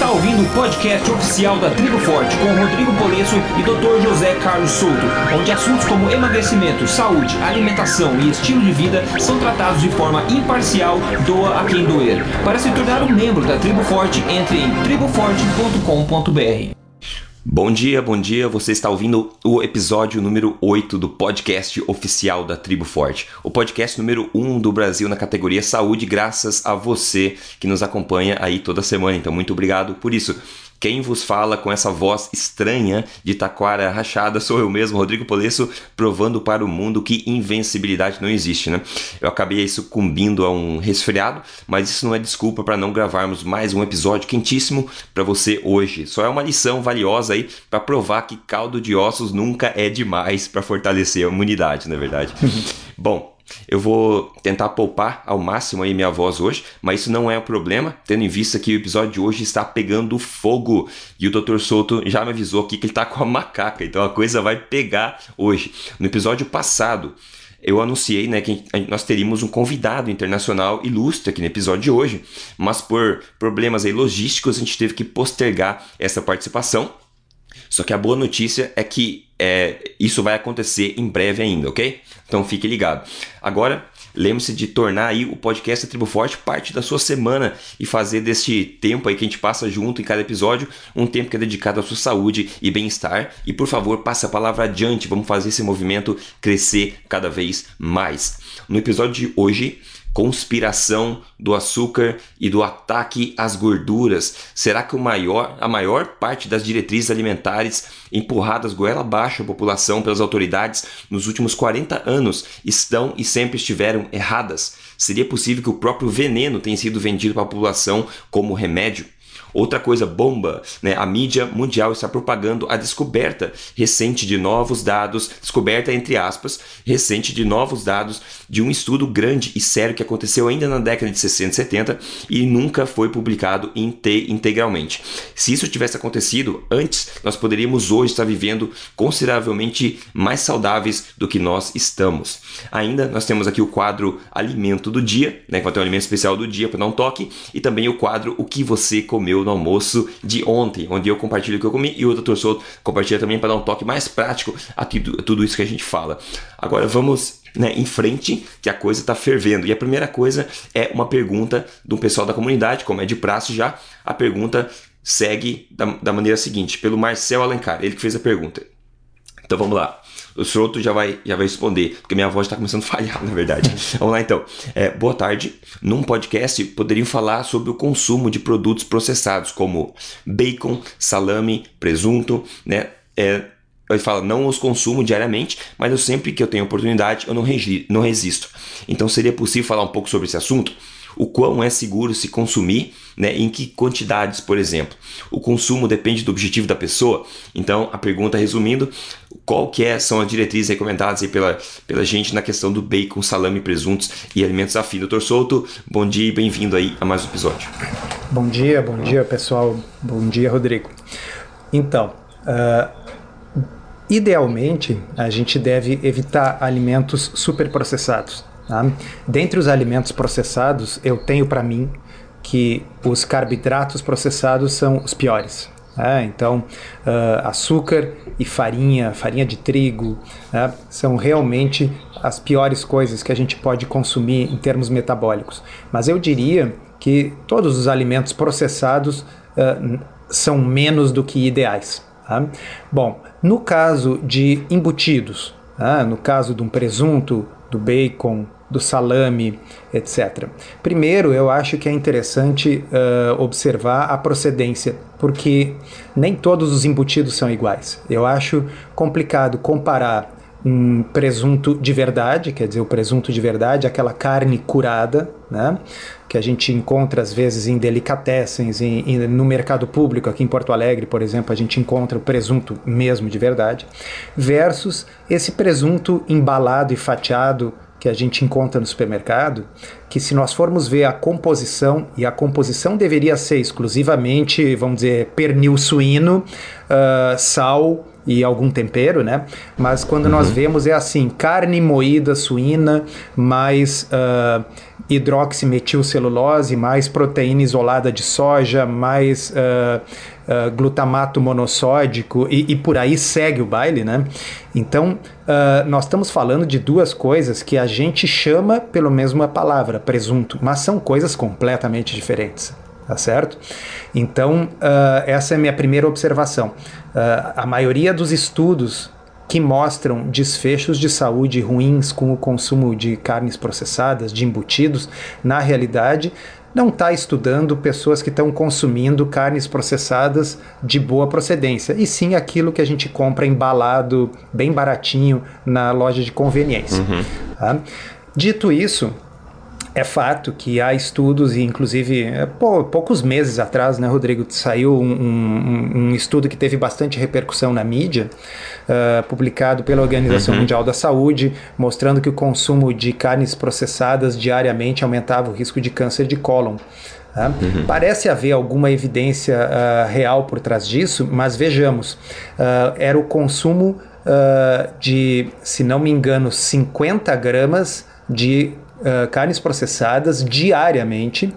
está ouvindo o podcast oficial da Tribo Forte com Rodrigo Polesso e Dr. José Carlos Souto, onde assuntos como emagrecimento, saúde, alimentação e estilo de vida são tratados de forma imparcial, doa a quem doer. Para se tornar um membro da Tribo Forte, entre em triboforte.com.br. Bom dia, bom dia. Você está ouvindo o episódio número 8 do podcast oficial da Tribo Forte. O podcast número 1 do Brasil na categoria saúde, graças a você que nos acompanha aí toda semana. Então, muito obrigado por isso. Quem vos fala com essa voz estranha de taquara rachada sou eu mesmo, Rodrigo Polesso, provando para o mundo que invencibilidade não existe, né? Eu acabei sucumbindo a um resfriado, mas isso não é desculpa para não gravarmos mais um episódio quentíssimo para você hoje. Só é uma lição valiosa aí para provar que caldo de ossos nunca é demais para fortalecer a imunidade, na é verdade. Bom, eu vou tentar poupar ao máximo aí minha voz hoje, mas isso não é um problema, tendo em vista que o episódio de hoje está pegando fogo. E o Dr. Souto já me avisou aqui que ele está com a macaca, então a coisa vai pegar hoje. No episódio passado, eu anunciei né, que nós teríamos um convidado internacional ilustre aqui no episódio de hoje, mas por problemas aí logísticos a gente teve que postergar essa participação. Só que a boa notícia é que é, isso vai acontecer em breve ainda, ok? Então fique ligado. Agora, lembre-se de tornar aí o podcast da Tribo Forte parte da sua semana e fazer deste tempo aí que a gente passa junto em cada episódio um tempo que é dedicado à sua saúde e bem-estar. E por favor, passe a palavra adiante, vamos fazer esse movimento crescer cada vez mais. No episódio de hoje, conspiração do açúcar e do ataque às gorduras? Será que maior, a maior parte das diretrizes alimentares empurradas goela abaixo à população pelas autoridades nos últimos 40 anos estão e sempre estiveram erradas? Seria possível que o próprio veneno tenha sido vendido para a população como remédio? Outra coisa bomba, né? A mídia mundial está propagando a descoberta recente de novos dados, descoberta entre aspas, recente de novos dados de um estudo grande e sério que aconteceu ainda na década de 60 e 70 e nunca foi publicado integralmente. Se isso tivesse acontecido antes, nós poderíamos hoje estar vivendo consideravelmente mais saudáveis do que nós estamos. Ainda nós temos aqui o quadro Alimento do Dia, né? Que vai ter um alimento especial do dia para dar um toque, e também o quadro O que você comeu no almoço de ontem, onde eu compartilho o que eu comi e o Dr. Souto compartilha também para dar um toque mais prático a tudo, isso que a gente fala. Agora vamos né, em frente, que a coisa está fervendo. E a primeira coisa é uma pergunta do pessoal da comunidade, como é de praxe já. A pergunta segue da, da maneira seguinte, pelo Marcel Alencar, ele que fez a pergunta. Então vamos lá. O Souto já vai, já vai responder, porque minha voz está começando a falhar, na verdade. Vamos lá então. É, boa tarde. Num podcast poderiam falar sobre o consumo de produtos processados, como bacon, salame, presunto, né? É, eu falo, não os consumo diariamente, mas eu sempre que eu tenho oportunidade, eu não, não resisto. Então seria possível falar um pouco sobre esse assunto? O quão é seguro se consumir, né, em que quantidades, por exemplo. O consumo depende do objetivo da pessoa. Então, a pergunta resumindo, qual que é, são as diretrizes recomendadas aí pela, pela gente na questão do bacon, salame, presuntos e alimentos afins. Doutor Souto, bom dia e bem-vindo aí a mais um episódio. Bom dia, bom dia pessoal, bom dia Rodrigo. Então, uh, idealmente a gente deve evitar alimentos superprocessados Tá? Dentre os alimentos processados, eu tenho para mim que os carboidratos processados são os piores. Né? Então, uh, açúcar e farinha, farinha de trigo, né? são realmente as piores coisas que a gente pode consumir em termos metabólicos. Mas eu diria que todos os alimentos processados uh, são menos do que ideais. Tá? Bom, no caso de embutidos, tá? no caso de um presunto, do bacon, do salame, etc. Primeiro, eu acho que é interessante uh, observar a procedência, porque nem todos os embutidos são iguais. Eu acho complicado comparar um presunto de verdade, quer dizer, o presunto de verdade, aquela carne curada, né, que a gente encontra às vezes em delicatessens, em, em, no mercado público, aqui em Porto Alegre, por exemplo, a gente encontra o presunto mesmo de verdade, versus esse presunto embalado e fatiado que a gente encontra no supermercado, que se nós formos ver a composição, e a composição deveria ser exclusivamente, vamos dizer, pernil suíno, uh, sal e algum tempero, né? Mas quando uhum. nós vemos é assim, carne moída suína mais uh, hidroximetilcelulose, mais proteína isolada de soja, mais uh, uh, glutamato monossódico e, e, por aí segue o baile, né? Então, uh, nós estamos falando de duas coisas que a gente chama pelo mesma palavra, presunto, mas são coisas completamente diferentes, tá certo? Então, essa é a minha primeira observação. a maioria dos estudos que mostram desfechos de saúde ruins com o consumo de carnes processadas, de embutidos, na realidade não está estudando pessoas que estão consumindo carnes processadas de boa procedência, e sim aquilo que a gente compra embalado, bem baratinho, na loja de conveniência. Uhum. Tá? Dito isso, é fato que há estudos, e inclusive é, pô, poucos meses atrás, né, Rodrigo, saiu um, um, um, estudo que teve bastante repercussão na mídia, uh, publicado pela Organização uhum. Mundial da Saúde, mostrando que o consumo de carnes processadas diariamente aumentava o risco de câncer de cólon. Tá? Uhum. Parece haver alguma evidência uh, real por trás disso, mas vejamos, uh, era o consumo de, se não me engano, 50 gramas de uh, carnes processadas diariamente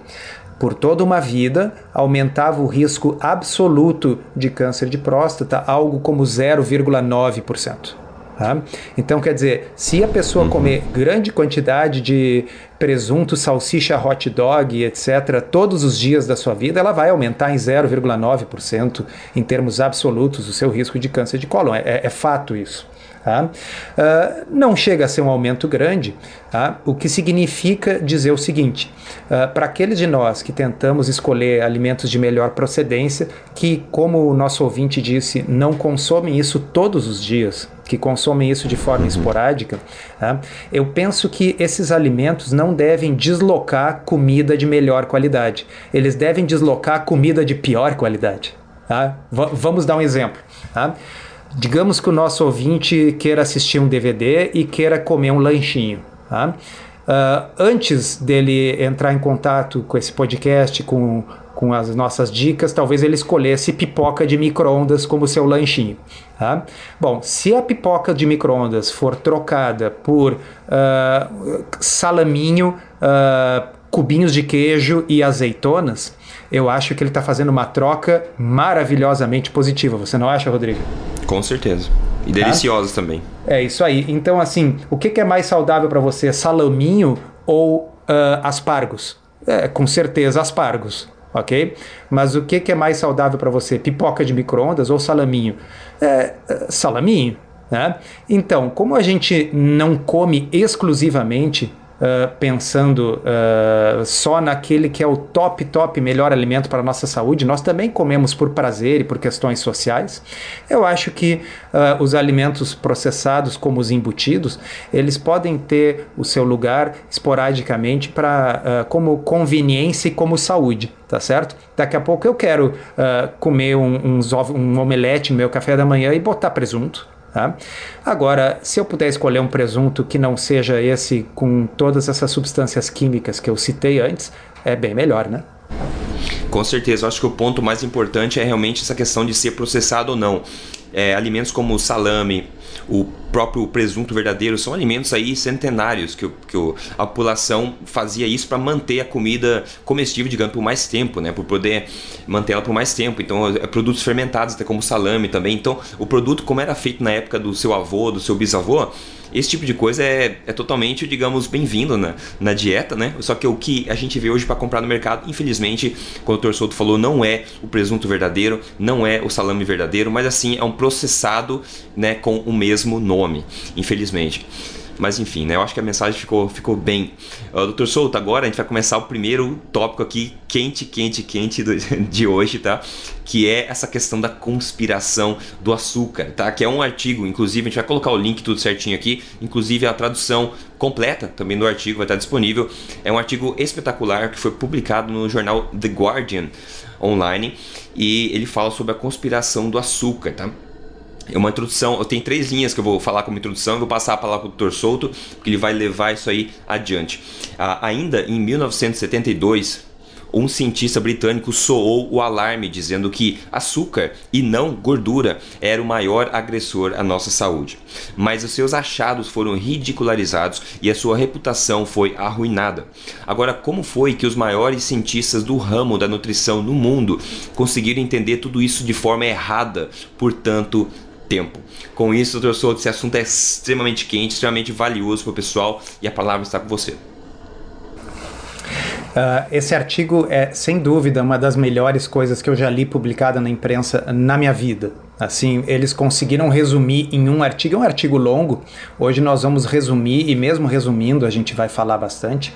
por toda uma vida, aumentava o risco absoluto de câncer de próstata, algo como 0,9%. Tá? Então, quer dizer, se a pessoa uhum. comer grande quantidade de presunto, salsicha, hot dog, etc., todos os dias da sua vida, ela vai aumentar em 0,9% em termos absolutos o seu risco de câncer de cólon. É, é fato isso. Tá? Uh, não chega a ser um aumento grande, tá? o que significa dizer o seguinte: uh, para aqueles de nós que tentamos escolher alimentos de melhor procedência, que, como o nosso ouvinte disse, não consomem isso todos os dias, que consomem isso de forma uhum. esporádica, tá? eu penso que esses alimentos não devem deslocar comida de melhor qualidade, eles devem deslocar comida de pior qualidade. Tá? vamos dar um exemplo. Tá? Digamos que o nosso ouvinte queira assistir um DVD e queira comer um lanchinho. Tá? Uh, antes dele entrar em contato com esse podcast, com, com as nossas dicas, talvez ele escolhesse pipoca de micro-ondas como seu lanchinho. Tá? Bom, se a pipoca de micro-ondas for trocada por uh, salaminho, uh, cubinhos de queijo e azeitonas, eu acho que ele está fazendo uma troca maravilhosamente positiva. Você não acha, Rodrigo? Com certeza. E tá? deliciosas também. É isso aí. Então, assim, o que, que é mais saudável para você, salaminho ou uh, aspargos? É, com certeza, aspargos, ok? Mas o que, que é mais saudável para você, pipoca de micro-ondas ou salaminho? É, uh, salaminho, né? Então, como a gente não come exclusivamente uh, pensando uh, só naquele que é o top, top melhor alimento para a nossa saúde, nós também comemos por prazer e por questões sociais. Eu acho que uh, os alimentos processados, como os embutidos, eles podem ter o seu lugar esporadicamente para como conveniência e como saúde tá certo? Daqui a pouco eu quero uh, comer um, uns um omelete no meu café da manhã e botar presunto. Tá? Agora, se eu puder escolher um presunto que não seja esse com todas essas substâncias químicas que eu citei antes, é bem melhor, né? Com certeza, eu acho que o ponto mais importante é realmente essa questão de ser processado ou não. É, alimentos como salame, o próprio presunto verdadeiro são alimentos aí centenários que, que a população fazia isso para manter a comida comestível, digamos, por mais tempo, né? Por poder manter ela por mais tempo. Então, é, produtos fermentados, até como salame também. Então, o produto como era feito na época do seu avô, do seu bisavô, esse tipo de coisa é, é totalmente, digamos, bem-vindo na, na dieta, né? Só que o que a gente vê hoje para comprar no mercado, infelizmente, como o Dr. Souto falou, não é o presunto verdadeiro, não é o salame verdadeiro, mas assim, é um processado né, com o mesmo nome, infelizmente. Mas enfim, né? Eu acho que a mensagem ficou, ficou bem. Uh, Doutor Souto, agora a gente vai começar o primeiro tópico aqui, quente, quente, quente do, de hoje, tá? Que é essa questão da conspiração do açúcar, tá? Que é um artigo, inclusive, a gente vai colocar o link tudo certinho aqui, inclusive a tradução completa também do artigo vai estar disponível. É um artigo espetacular que foi publicado no jornal The Guardian online e ele fala sobre a conspiração do açúcar, tá? É uma introdução, eu tenho três linhas que eu vou falar como introdução, eu vou passar a palavra para o Dr. Souto, porque ele vai levar isso aí adiante. Ah, ainda em 1972, um cientista britânico soou o alarme dizendo que açúcar e não gordura era o maior agressor à nossa saúde. Mas os seus achados foram ridicularizados e a sua reputação foi arruinada. Agora, como foi que os maiores cientistas do ramo da nutrição no mundo conseguiram entender tudo isso de forma errada por tanto tempo? Com isso, doutor Souto, esse assunto é extremamente quente, extremamente valioso para o pessoal e a palavra está com você. Uh, esse artigo é, sem dúvida, uma das melhores coisas que eu já li publicada na imprensa na minha vida. Assim, eles conseguiram resumir em um artigo, é um artigo longo. Hoje nós vamos resumir, e mesmo resumindo, a gente vai falar bastante.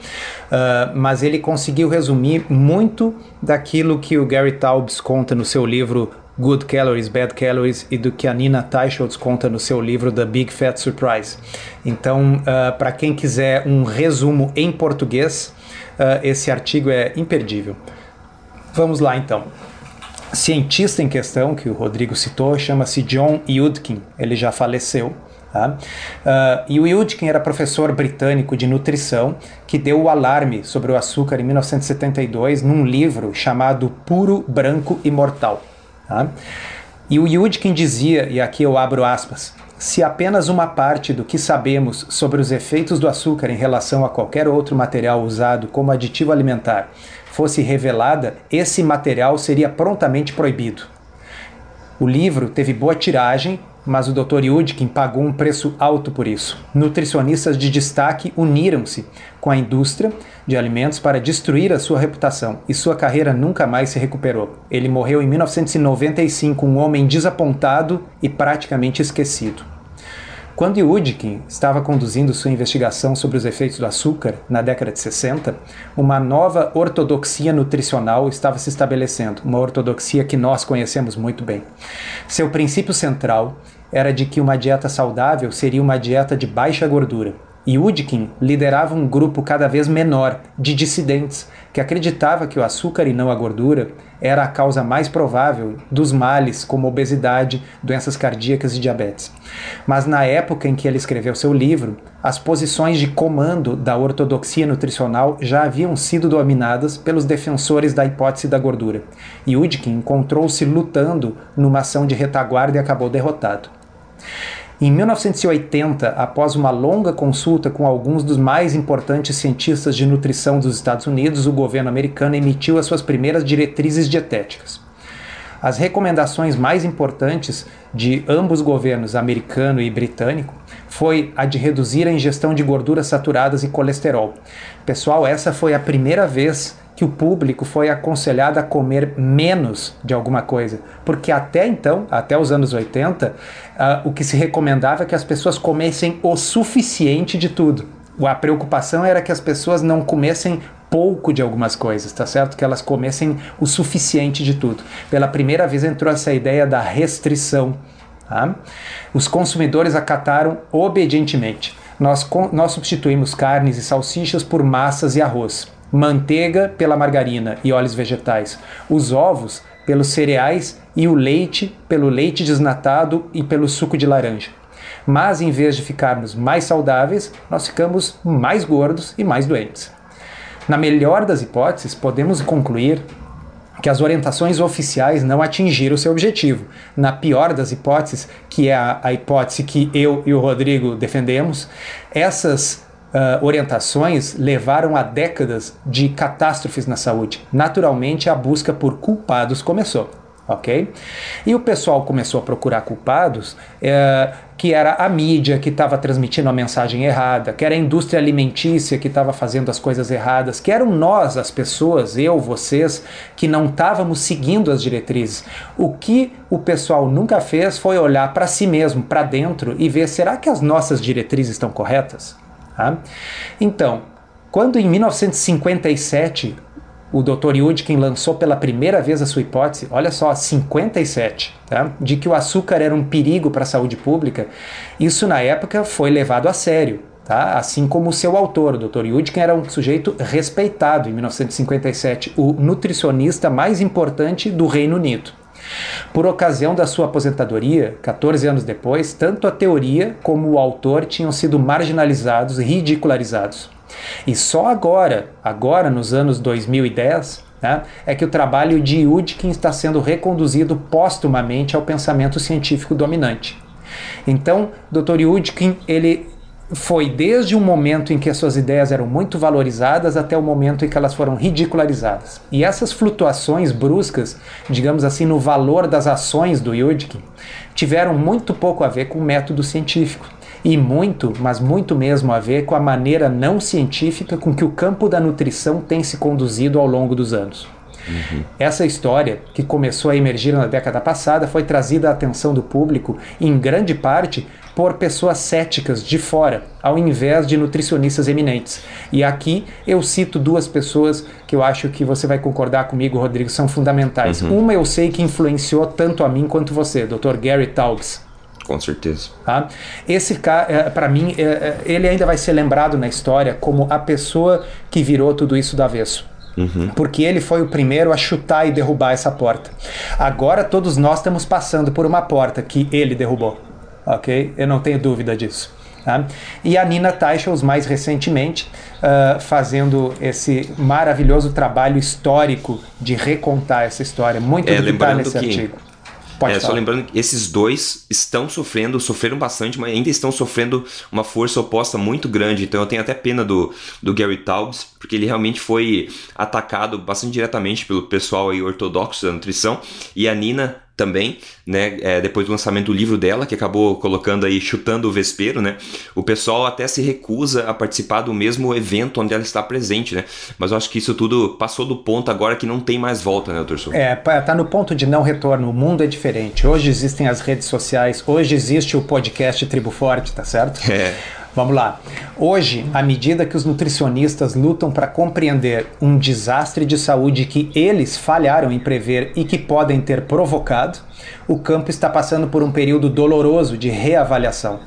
Uh, mas ele conseguiu resumir muito daquilo que o Gary Taubes conta no seu livro Good Calories, Bad Calories e do que a Nina Teicholz conta no seu livro The Big Fat Surprise. Então, uh, para quem quiser um resumo em português, uh, esse artigo é imperdível. Vamos lá então. Cientista em questão, que o Rodrigo citou, chama-se John Yudkin, ele já faleceu. Tá? Uh, e o Yudkin era professor britânico de nutrição que deu o alarme sobre o açúcar em 1972 num livro chamado Puro, Branco e Mortal. Tá? E o Yudkin dizia, e aqui eu abro aspas, se apenas uma parte do que sabemos sobre os efeitos do açúcar em relação a qualquer outro material usado como aditivo alimentar fosse revelada, esse material seria prontamente proibido. O livro teve boa tiragem, mas o Dr. Yudkin pagou um preço alto por isso. Nutricionistas de destaque uniram-se com a indústria de alimentos para destruir a sua reputação e sua carreira nunca mais se recuperou. Ele morreu em 1995, um homem desapontado e praticamente esquecido. Quando Yudkin estava conduzindo sua investigação sobre os efeitos do açúcar na década de 60, uma nova ortodoxia nutricional estava se estabelecendo, uma ortodoxia que nós conhecemos muito bem. Seu princípio central era de que uma dieta saudável seria uma dieta de baixa gordura, e Udkin liderava um grupo cada vez menor de dissidentes que acreditava que o açúcar e não a gordura era a causa mais provável dos males como obesidade, doenças cardíacas e diabetes. Mas na época em que ele escreveu seu livro, as posições de comando da ortodoxia nutricional já haviam sido dominadas pelos defensores da hipótese da gordura. E Udkin encontrou-se lutando numa ação de retaguarda e acabou derrotado. Em 1980, após uma longa consulta com alguns dos mais importantes cientistas de nutrição dos Estados Unidos, o governo americano emitiu as suas primeiras diretrizes dietéticas. As recomendações mais importantes de ambos governos, americano e britânico, foi a de reduzir a ingestão de gorduras saturadas e colesterol. Pessoal, essa foi a primeira vez que o público foi aconselhado a comer menos de alguma coisa, porque até então, até os anos 80, uh, ah, o que se recomendava é que as pessoas comessem o suficiente de tudo. A preocupação era que as pessoas não comessem pouco de algumas coisas, tá certo? Que elas comessem o suficiente de tudo. Pela primeira vez entrou essa ideia da restrição. Tá? Os consumidores acataram obedientemente. Nós, nós substituímos carnes e salsichas por massas e arroz manteiga pela margarina e óleos vegetais, os ovos pelos cereais e o leite pelo leite desnatado e pelo suco de laranja. Mas em vez de ficarmos mais saudáveis, nós ficamos mais gordos e mais doentes. Na melhor das hipóteses, podemos concluir que as orientações oficiais não atingiram seu objetivo. Na pior das hipóteses, que é a, a hipótese que eu e o Rodrigo defendemos, essas uh, orientações levaram a décadas de catástrofes na saúde. Naturalmente, a busca por culpados começou. Ok? E o pessoal começou a procurar culpados, é, que era a mídia que estava transmitindo a mensagem errada, que era a indústria alimentícia que estava fazendo as coisas erradas, que eram nós, as pessoas, eu, vocês, que não estávamos seguindo as diretrizes. O que o pessoal nunca fez foi olhar para si mesmo, para dentro, e ver: será que as nossas diretrizes estão corretas? Tá? Então, quando em 1957 o Dr. Yudkin lançou pela primeira vez a sua hipótese, olha só, 57, tá? de que o açúcar era um perigo para a saúde pública, isso na época foi levado a sério. Tá? Assim como o seu autor, o Dr. Yudkin, era um sujeito respeitado em 1957, o nutricionista mais importante do Reino Unido. Por ocasião da sua aposentadoria, 14 anos depois, tanto a teoria como o autor tinham sido marginalizados ridicularizados. E só agora, agora nos anos 2010, né, é que o trabalho de Yudkin está sendo reconduzido póstumamente ao pensamento científico dominante. Então, Dr. Yudkin, ele foi desde o momento em que as suas ideias eram muito valorizadas até o momento em que elas foram ridicularizadas. E essas flutuações bruscas, digamos assim, no valor das ações do Yudkin, tiveram muito pouco a ver com o método científico. E muito, mas muito mesmo a ver com a maneira não científica com que o campo da nutrição tem se conduzido ao longo dos anos. Uhum. Essa história, que começou a emergir na década passada, foi trazida à atenção do público, em grande parte, por pessoas céticas de fora, ao invés de nutricionistas eminentes. E aqui eu cito duas pessoas que eu acho que você vai concordar comigo, Rodrigo, são fundamentais. Uhum. Uma eu sei que influenciou tanto a mim quanto você, Dr. Gary Taubes. Com certeza. Tá? Esse cara, é, para mim, é, é, ele ainda vai ser lembrado na história como a pessoa que virou tudo isso do avesso. Uhum. Porque ele foi o primeiro a chutar e derrubar essa porta. Agora todos nós estamos passando por uma porta que ele derrubou. Ok? Eu não tenho dúvida disso. Tá? E a Nina Teichels, mais recentemente, uh, fazendo esse maravilhoso trabalho histórico de recontar essa história. Muito é, do que está nesse que... artigo. Pode é, só lembrando que esses dois estão sofrendo, sofreram bastante, mas ainda estão sofrendo uma força oposta muito grande. Então eu tenho até pena do, do Gary Taubes, porque ele realmente foi atacado bastante diretamente pelo pessoal aí ortodoxo da nutrição. E a Nina também, né, é, depois do lançamento do livro dela, que acabou colocando aí, chutando o vespeiro, né, o pessoal até se recusa a participar do mesmo evento onde ela está presente, né, mas eu acho que isso tudo passou do ponto agora que não tem mais volta, né, doutor É, tá no ponto de não retorno, o mundo é diferente, hoje existem as redes sociais, hoje existe o podcast Tribo Forte, tá certo? É. Vamos lá. Hoje, à medida que os nutricionistas lutam para compreender um desastre de saúde que eles falharam em prever e que podem ter provocado, o campo está passando por um período doloroso de reavaliação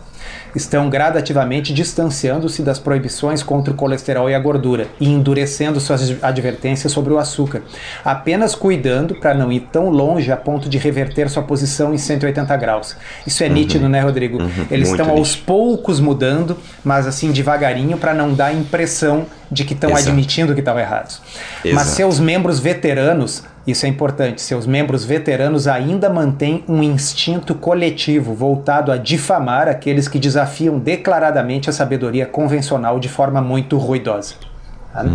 estão gradativamente distanciando-se das proibições contra o colesterol e a gordura e endurecendo suas advertências sobre o açúcar, apenas cuidando para não ir tão longe a ponto de reverter sua posição em 180 graus. Isso é uhum. nítido, né, Rodrigo? Uhum. Eles Muito estão aos poucos mudando, mas assim devagarinho para não dar a impressão de que estão admitindo que estavam errados. Exato. Mas seus membros veteranos isso é importante. Seus membros veteranos ainda mantêm um instinto coletivo voltado a difamar aqueles que desafiam declaradamente a sabedoria convencional de forma muito ruidosa. Tá? Uhum.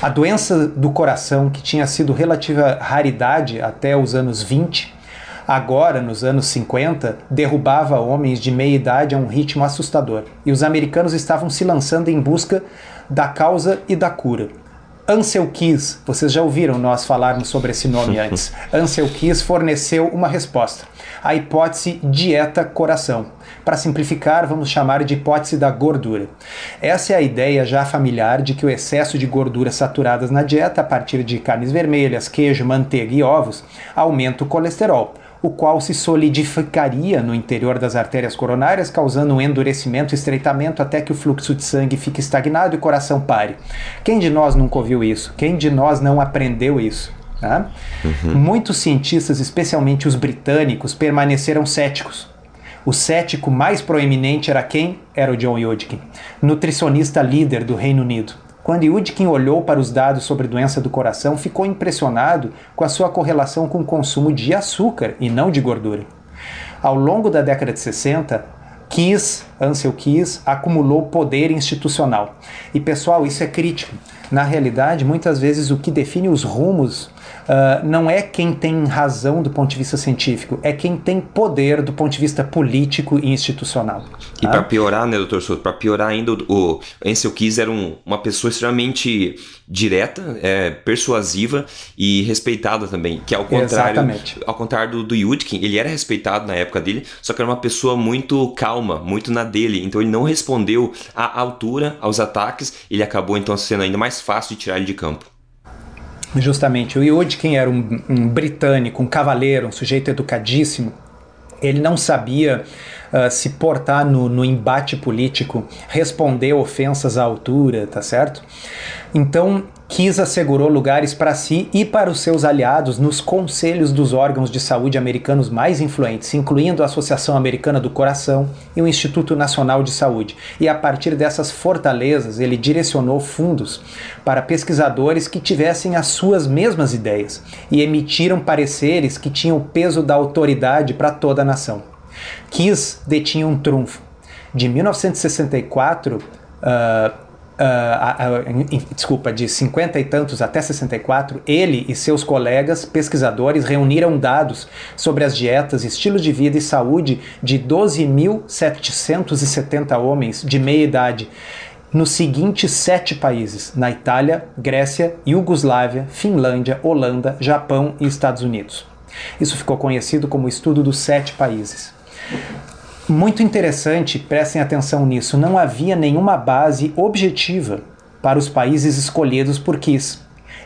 A doença do coração, que tinha sido relativa raridade até os anos 20, agora, nos anos 50, derrubava homens de meia idade a um ritmo assustador. E os americanos estavam se lançando em busca da causa e da cura. Ansel Keys, vocês já ouviram nós falarmos sobre esse nome antes. Ansel Keys forneceu uma resposta. A hipótese dieta-coração. Para simplificar, vamos chamar de hipótese da gordura. Essa é a ideia já familiar de que o excesso de gorduras saturadas na dieta, a partir de carnes vermelhas, queijo, manteiga e ovos, aumenta o colesterol o qual se solidificaria no interior das artérias coronárias, causando um endurecimento e estreitamento até que o fluxo de sangue fique estagnado e o coração pare. Quem de nós nunca ouviu isso? Quem de nós não aprendeu isso? Tá? Uhum. Muitos cientistas, especialmente os britânicos, permaneceram céticos. O cético mais proeminente era quem? Era o John Yudkin, nutricionista líder do Reino Unido. Quando Yudkin olhou para os dados sobre doença do coração, ficou impressionado com a sua correlação com o consumo de açúcar e não de gordura. Ao longo da década de 60, Kiss, Ansel Kiss, acumulou poder institucional. E pessoal, isso é crítico. Na realidade, muitas vezes o que define os rumos uh, não é quem tem razão do ponto de vista científico, é quem tem poder do ponto de vista político e institucional. E tá? para piorar, né, doutor Souto, para piorar ainda, o Ansel Keys era um, uma pessoa extremamente direta, é, persuasiva e respeitada também, que ao contrário, Exatamente. ao contrário do, do Yudkin, ele era respeitado na época dele, só que era uma pessoa muito calma, muito na dele, então ele não respondeu à altura aos ataques, ele acabou então sendo ainda mais fácil de tirar ele de campo. Justamente, o Yudkin era um, um britânico, um cavaleiro, um sujeito educadíssimo. Ele não sabia uh, se portar no, no embate político, responder ofensas à altura, tá certo? Então, Kiss assegurou lugares para si e para os seus aliados nos conselhos dos órgãos de saúde americanos mais influentes, incluindo a Associação Americana do Coração e o Instituto Nacional de Saúde. E a partir dessas fortalezas, ele direcionou fundos para pesquisadores que tivessem as suas mesmas ideias e emitiram pareceres que tinham o peso da autoridade para toda a nação. Kiss detinha um trunfo. De 1964, uh, uh, desculpa, de 50 e tantos até 64, ele e seus colegas pesquisadores reuniram dados sobre as dietas, estilos de vida e saúde de 12.770 homens de meia idade nos seguintes sete países: na Itália, Grécia, Iugoslávia, Finlândia, Holanda, Japão e Estados Unidos. Isso ficou conhecido como estudo dos sete países. Muito interessante, prestem atenção nisso, não havia nenhuma base objetiva para os países escolhidos por Kiss.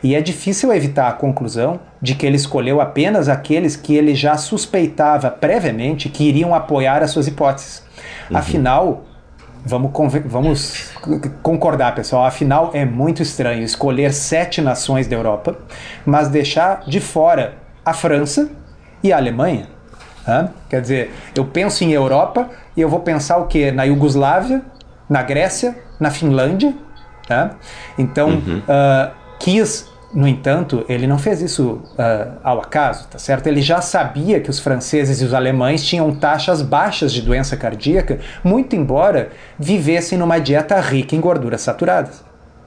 E é difícil evitar a conclusão de que ele escolheu apenas aqueles que ele já suspeitava previamente que iriam apoiar as suas hipóteses. Uhum. Afinal, vamos, vamos concordar, pessoal, afinal é muito estranho escolher sete nações da Europa, mas deixar de fora a França e a Alemanha. Hã? Quer dizer, eu penso em Europa e eu vou pensar o quê? Na Iugoslávia, na Grécia, na Finlândia. Então, uhum. uh, quis, no entanto, ele não fez isso uh, ao acaso, tá certo? Ele já sabia que os franceses e os alemães tinham taxas baixas de doença cardíaca, muito embora vivessem numa dieta rica em gorduras saturadas.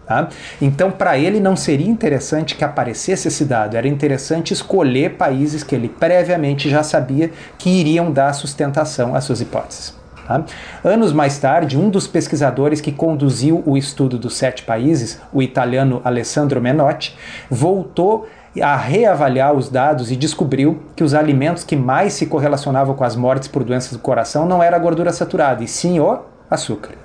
Tá? Então, para ele, não seria interessante que aparecesse esse dado, era interessante escolher países que ele previamente já sabia que iriam dar sustentação às suas hipóteses. Tá? Anos mais tarde, um dos pesquisadores que conduziu o estudo dos sete países, o italiano Alessandro Menotti, voltou a reavaliar os dados e descobriu que os alimentos que mais se correlacionavam com as mortes por doenças do coração não era a gordura saturada, e sim o açúcar.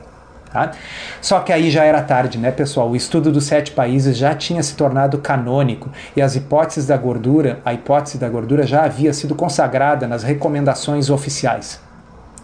Tá? Só que aí já era tarde, né, pessoal? O estudo dos sete países já tinha se tornado canônico e as hipóteses da gordura, a hipótese da gordura já havia sido consagrada nas recomendações oficiais.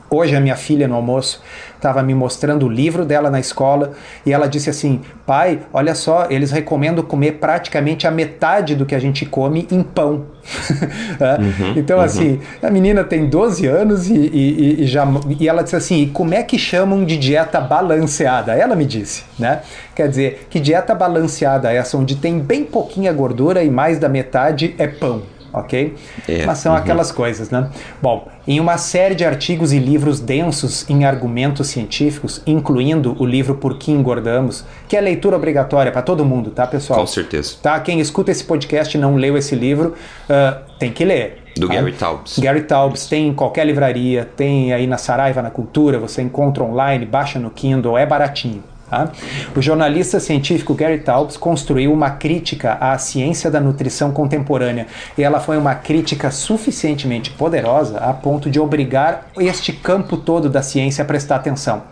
Hoje a minha filha no almoço estava me mostrando o livro dela na escola e ela disse assim: "Pai, olha só, eles recomendam comer praticamente a metade do que a gente come em pão". É. uhum, então uhum. assim, a menina tem 12 anos e, e, e, já e ela disse assim: "E como é que chamam de dieta balanceada?". Ela me disse, né? Quer dizer, que dieta balanceada é essa onde tem bem pouquinha gordura e mais da metade é pão ok? É, Mas são uhum. aquelas coisas, né? Bom, em uma série de artigos e livros densos em argumentos científicos, incluindo o livro Por que Engordamos, que é leitura obrigatória para todo mundo, tá, pessoal? Com certeza. Tá? Quem escuta esse podcast e não leu esse livro, uh, tem que ler. Do tá? Gary Taubes. Gary Taubes tem em qualquer livraria, tem aí na Saraiva, na Cultura, você encontra online, baixa no Kindle, é baratinho. Tá? O jornalista científico Gary Taubes construiu uma crítica à ciência da nutrição contemporânea e ela foi uma crítica suficientemente poderosa a ponto de obrigar este campo todo da ciência a prestar atenção.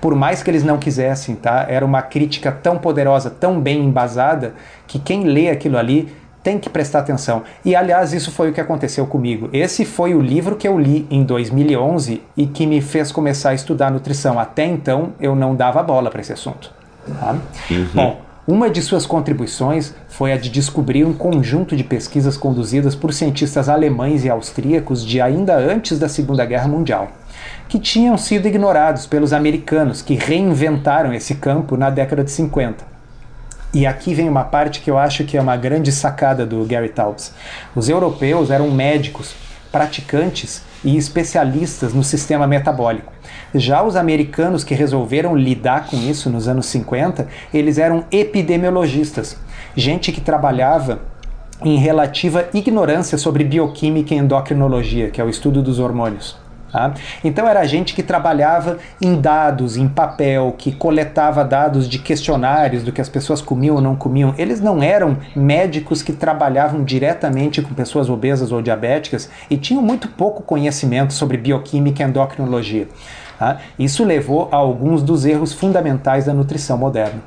Por mais que eles não quisessem, tá? Era uma crítica tão poderosa, tão bem embasada, que quem lê aquilo ali tem que prestar atenção. E aliás, isso foi o que aconteceu comigo. Esse foi o livro que eu li em 2011 e que me fez começar a estudar nutrição. Até então, eu não dava bola para esse assunto. Tá? Uhum. Bom, uma de suas contribuições foi a de descobrir um conjunto de pesquisas conduzidas por cientistas alemães e austríacos de ainda antes da Segunda Guerra Mundial, que tinham sido ignorados pelos americanos que reinventaram esse campo na década de 50. E aqui vem uma parte que eu acho que é uma grande sacada do Gary Taubes. Os europeus eram médicos, praticantes e especialistas no sistema metabólico. Já os americanos que resolveram lidar com isso nos anos 50, eles eram epidemiologistas, gente que trabalhava em relativa ignorância sobre bioquímica e endocrinologia, que é o estudo dos hormônios. Tá? Então era gente que trabalhava em dados, em papel, que coletava dados de questionários do que as pessoas comiam ou não comiam. Eles não eram médicos que trabalhavam diretamente com pessoas obesas ou diabéticas e tinham muito pouco conhecimento sobre bioquímica e endocrinologia. Tá? Isso levou a alguns dos erros fundamentais da nutrição moderna.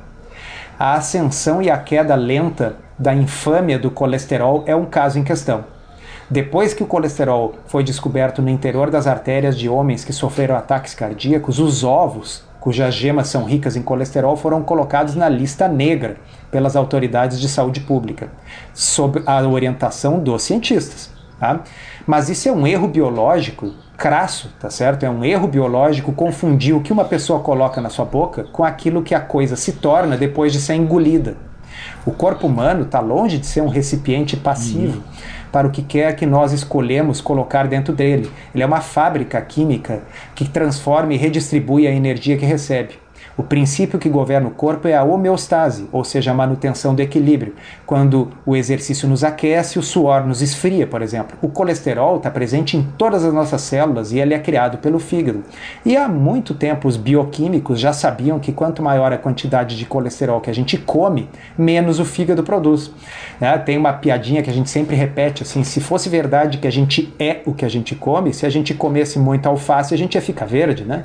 A ascensão e a queda lenta da infâmia do colesterol é um caso em questão. Depois que o colesterol foi descoberto no interior das artérias de homens que sofreram ataques cardíacos, os ovos, cujas gemas são ricas em colesterol, foram colocados na lista negra pelas autoridades de saúde pública, sob a orientação dos cientistas. Tá? Mas isso é um erro biológico crasso, tá certo? É um erro biológico confundir o que uma pessoa coloca na sua boca com aquilo que a coisa se torna depois de ser engolida. O corpo humano está longe de ser um recipiente passivo. Para o que quer que nós escolhemos colocar dentro dele. Ele é uma fábrica química que transforma e redistribui a energia que recebe. O princípio que governa o corpo é a homeostase, ou seja, a manutenção do equilíbrio. Quando o exercício nos aquece, o suor nos esfria, por exemplo. O colesterol está presente em todas as nossas células e ele é criado pelo fígado. E há muito tempo os bioquímicos já sabiam que quanto maior a quantidade de colesterol que a gente come, menos o fígado produz. Né? Tem uma piadinha que a gente sempre repete assim: se fosse verdade que a gente é o que a gente come, se a gente comesse muito alface, a gente ia ficar verde, né?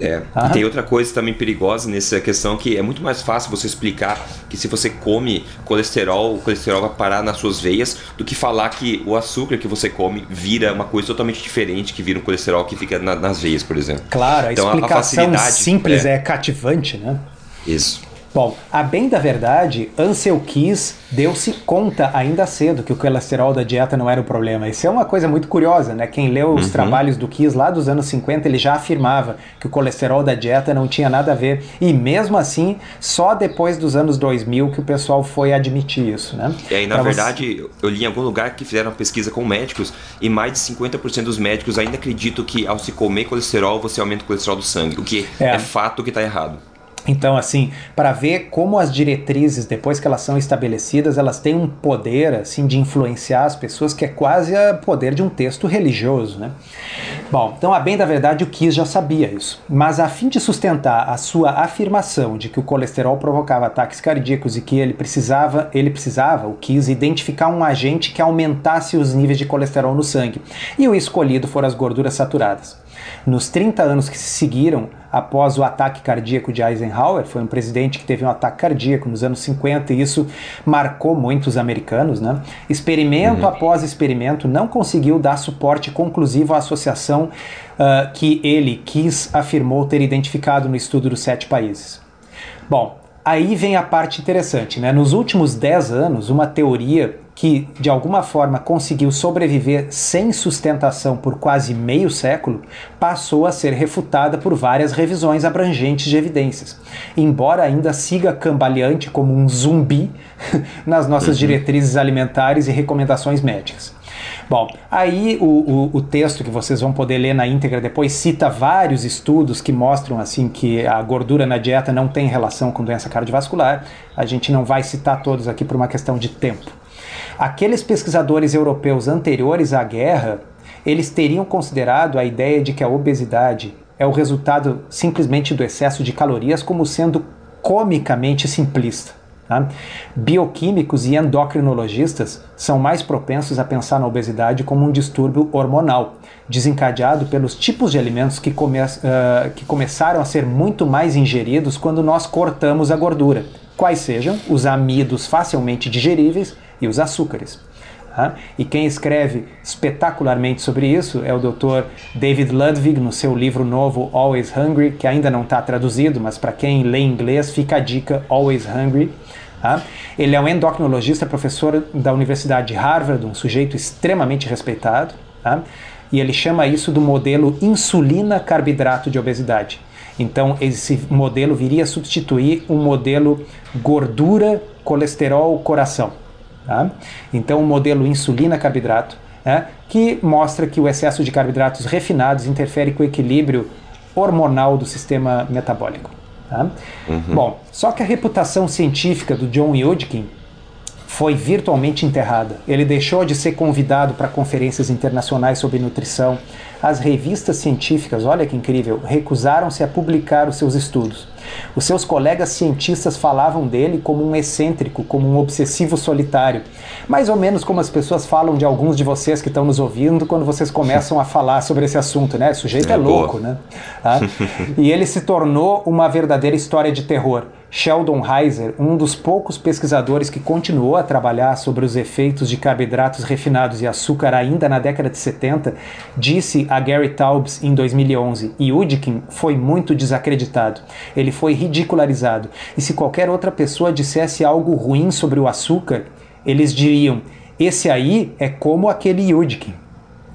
É. E tem outra coisa também perigosa nessa questão que é muito mais fácil você explicar que se você come colesterol, o colesterol vai parar nas suas veias, do que falar que o açúcar que você come vira uma coisa totalmente diferente, que vira um colesterol que fica na, nas veias, por exemplo. Claro, a então, explicação a simples é, é cativante, né? Isso. Bom, a bem da verdade, Ansel Keys deu-se conta ainda cedo que o colesterol da dieta não era o problema. Isso é uma coisa muito curiosa, né? Quem leu os uhum. trabalhos do Keys lá dos anos 50, ele já afirmava que o colesterol da dieta não tinha nada a ver. E mesmo assim, só depois dos anos 2000 que o pessoal foi admitir isso, né? E aí, na pra verdade, você... eu li em algum lugar que fizeram uma pesquisa com médicos e mais de 50% dos médicos ainda acreditam que ao se comer colesterol, você aumenta o colesterol do sangue, o que é, é fato que está errado. Então, assim, para ver como as diretrizes, depois que elas são estabelecidas, elas têm um poder, assim, de influenciar as pessoas que é quase o poder de um texto religioso, né? Bom, então, a bem da verdade, o Kiss já sabia isso. Mas a fim de sustentar a sua afirmação de que o colesterol provocava ataques cardíacos e que ele precisava, ele precisava, o Kiss, identificar um agente que aumentasse os níveis de colesterol no sangue. E o escolhido foram as gorduras saturadas. Nos 30 anos que se seguiram após o ataque cardíaco de Eisenhower, foi um presidente que teve um ataque cardíaco nos anos 50 e isso marcou muitos americanos, né? Experimento uhum. após experimento não conseguiu dar suporte conclusivo à associação uh, que ele quis afirmou ter identificado no estudo dos sete países. Bom, aí vem a parte interessante, né? Nos últimos 10 anos, uma teoria que de alguma forma conseguiu sobreviver sem sustentação por quase meio século, passou a ser refutada por várias revisões abrangentes de evidências, embora ainda siga cambaleante como um zumbi nas nossas uhum. diretrizes alimentares e recomendações médicas. Bom, aí o, o, o, texto que vocês vão poder ler na íntegra depois cita vários estudos que mostram assim que a gordura na dieta não tem relação com doença cardiovascular. A gente não vai citar todos aqui por uma questão de tempo. Aqueles pesquisadores europeus anteriores à guerra, eles teriam considerado a ideia de que a obesidade é o resultado simplesmente do excesso de calorias como sendo comicamente simplista. Tá? Bioquímicos e endocrinologistas são mais propensos a pensar na obesidade como um distúrbio hormonal, desencadeado pelos tipos de alimentos que, come uh, que começaram a ser muito mais ingeridos quando nós cortamos a gordura, quais sejam os amidos facilmente digeríveis e os açúcares. Tá? E quem escreve espetacularmente sobre isso é o Dr. David Ludwig, no seu livro novo Always Hungry, que ainda não está traduzido, mas para quem lê inglês fica a dica Always Hungry. Tá? Ele é um endocrinologista, professor da Universidade de Harvard, um sujeito extremamente respeitado, tá? e ele chama isso do modelo insulina-carboidrato de obesidade. Então, esse modelo viria a substituir um modelo gordura, colesterol, coração. Tá? Então, o modelo insulina-carboidrato, né, que mostra que o excesso de carboidratos refinados interfere com o equilíbrio hormonal do sistema metabólico. Tá? Uhum. Bom, só que a reputação científica do John Yudkin foi virtualmente enterrada. Ele deixou de ser convidado para conferências internacionais sobre nutrição. As revistas científicas, olha que incrível, recusaram-se a publicar os seus estudos. Os seus colegas cientistas falavam dele como um excêntrico, como um obsessivo solitário. Mais ou menos como as pessoas falam de alguns de vocês que estão nos ouvindo quando vocês começam a falar sobre esse assunto, né? O sujeito é, é louco, né? Tá? e ele se tornou uma verdadeira história de terror Sheldon Heiser, um dos poucos pesquisadores que continuou a trabalhar sobre os efeitos de carboidratos refinados e açúcar ainda na década de 70, disse a Gary Taubes em 2011: Yudkin foi muito desacreditado. Ele foi ridicularizado. E se qualquer outra pessoa dissesse algo ruim sobre o açúcar, eles diriam: esse aí é como aquele Yudkin.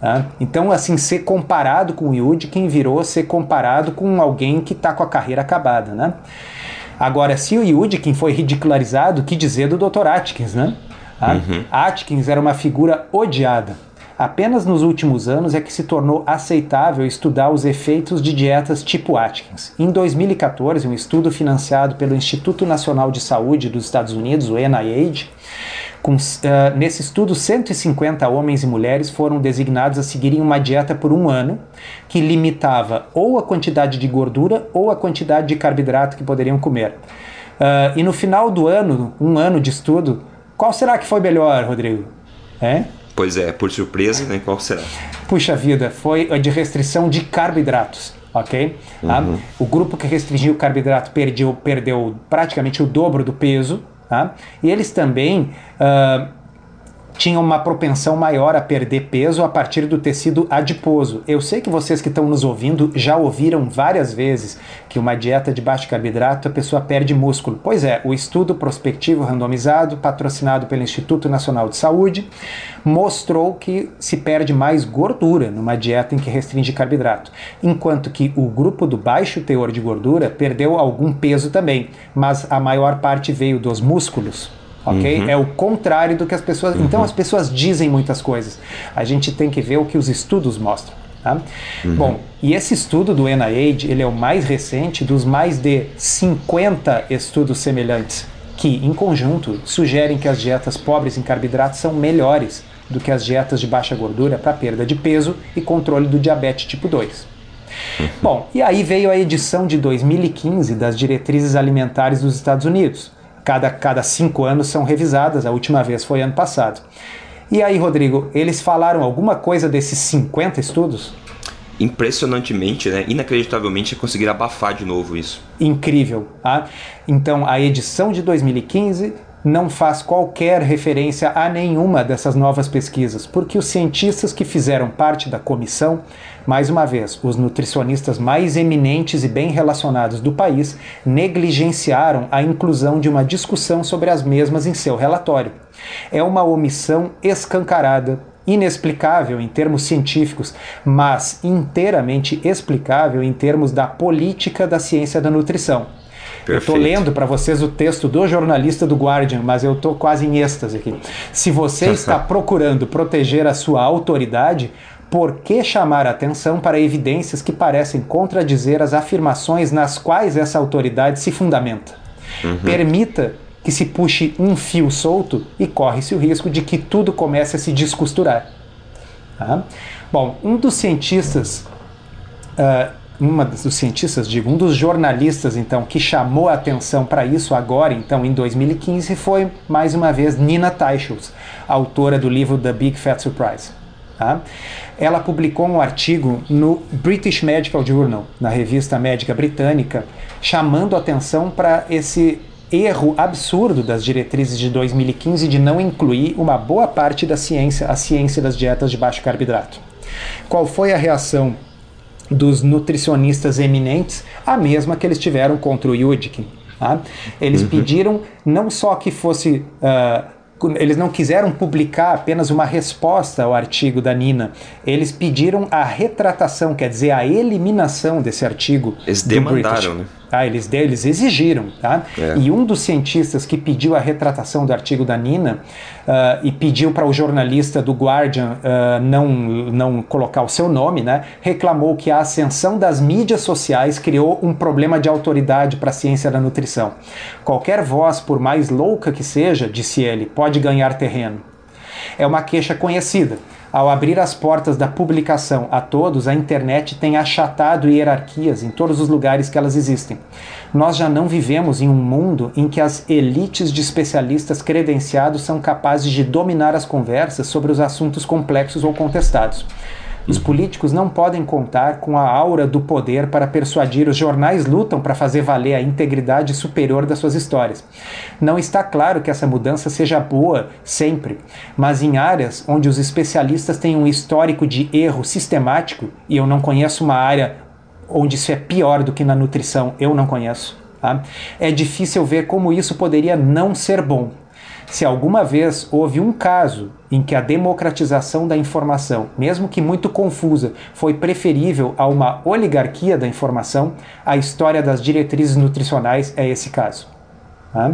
Tá? Então, assim, ser comparado com o Yudkin virou ser comparado com alguém que está com a carreira acabada, né? Agora, se o Yudkin foi ridicularizado, que dizer do Dr. Atkins, né? Uhum. Atkins era uma figura odiada. Apenas nos últimos anos é que se tornou aceitável estudar os efeitos de dietas tipo Atkins. Em 2014, um estudo financiado pelo Instituto Nacional de Saúde dos Estados Unidos, o NIH, com, uh, nesse estudo, 150 homens e mulheres foram designados a seguirem uma dieta por um ano que limitava ou a quantidade de gordura ou a quantidade de carboidrato que poderiam comer. Uh, e no final do ano, um ano de estudo, qual será que foi melhor, Rodrigo? É? Pois é, por surpresa, né? Qual será? Puxa vida, foi a de restrição de carboidratos ok? Tá? Uhum. O grupo que restringiu o carboidrato perdeu, perdeu praticamente o dobro do peso, Tá? E eles também uh, tinham uma propensão maior a perder peso a partir do tecido adiposo. Eu sei que vocês que estão nos ouvindo já ouviram várias vezes que uma dieta de baixo carboidrato a pessoa perde músculo. Pois é, o estudo prospectivo randomizado, patrocinado pelo Instituto Nacional de Saúde, mostrou que se perde mais gordura numa dieta em que restringe carboidrato, enquanto que o grupo do baixo teor de gordura perdeu algum peso também, mas a maior parte veio dos músculos ok? Uhum. É o contrário do que as pessoas. Uhum. Então as pessoas dizem muitas coisas. A gente tem que ver o que os estudos mostram. Tá? Uhum. Bom, e esse estudo do NIH ele é o mais recente dos mais de 50 estudos semelhantes que, em conjunto, sugerem que as dietas pobres em carboidratos são melhores do que as dietas de baixa gordura para perda de peso e controle do diabetes tipo 2. Uhum. Bom, e aí veio a edição de 2015 das Diretrizes Alimentares dos Estados Unidos, cada, cada cinco anos são revisadas, a última vez foi ano passado. E aí, Rodrigo, eles falaram alguma coisa desses 50 estudos? Impressionantemente, né? inacreditavelmente, conseguiram abafar de novo isso. Incrível. Tá? Então, a edição de 2015 não faz qualquer referência a nenhuma dessas novas pesquisas, porque os cientistas que fizeram parte da comissão, mais uma vez, os nutricionistas mais eminentes e bem relacionados do país, negligenciaram a inclusão de uma discussão sobre as mesmas em seu relatório. É uma omissão escancarada, inexplicável em termos científicos, mas inteiramente explicável em termos da política da ciência da nutrição. Perfeito. Eu estou lendo para vocês o texto do jornalista do Guardian, mas eu estou quase em êxtase aqui. Se você está procurando proteger a sua autoridade, por que chamar atenção para evidências que parecem contradizer as afirmações nas quais essa autoridade se fundamenta? Uhum. Permita que se puxe um fio solto e corre-se o risco de que tudo comece a se descosturar. Tá? Bom, um dos cientistas uh, uma dos cientistas, digo, um dos jornalistas, então, que chamou a atenção para isso agora, então, em 2015, foi, mais uma vez, Nina Teicholz, autora do livro The Big Fat Surprise. Tá? Ela publicou um artigo no British Medical Journal, na revista médica britânica, chamando atenção para esse erro absurdo das diretrizes de 2015 de não incluir uma boa parte da ciência, a ciência das dietas de baixo carboidrato. Qual foi a reação dos nutricionistas eminentes, a mesma que eles tiveram contra o Yudkin. Tá? Eles uhum. pediram não só que fosse. Uh, eles não quiseram publicar apenas uma resposta ao artigo da Nina. Eles pediram a retratação, quer dizer, a eliminação desse artigo. Eles demandaram, né? Ah, eles, eles exigiram, tá? É. E um dos cientistas que pediu a retratação do artigo da Nina uh, e pediu para o jornalista do Guardian uh, não, não colocar o seu nome, né? Reclamou que a ascensão das mídias sociais criou um problema de autoridade para a ciência da nutrição. Qualquer voz, por mais louca que seja, disse ele, pode ganhar terreno. É uma queixa conhecida. Ao abrir as portas da publicação a todos, a internet tem achatado hierarquias em todos os lugares que elas existem. Nós já não vivemos em um mundo em que as elites de especialistas credenciados são capazes de dominar as conversas sobre os assuntos complexos ou contestados. Os políticos não podem contar com a aura do poder para persuadir. Os jornais lutam para fazer valer a integridade superior das suas histórias. Não está claro que essa mudança seja boa sempre, mas em áreas onde os especialistas têm um histórico de erro sistemático, e eu não conheço uma área onde isso é pior do que na nutrição, eu não conheço. Tá? É difícil ver como isso poderia não ser bom. Se alguma vez houve um caso em que a democratização da informação, mesmo que muito confusa, foi preferível a uma oligarquia da informação, a história das diretrizes nutricionais é esse caso. Tá?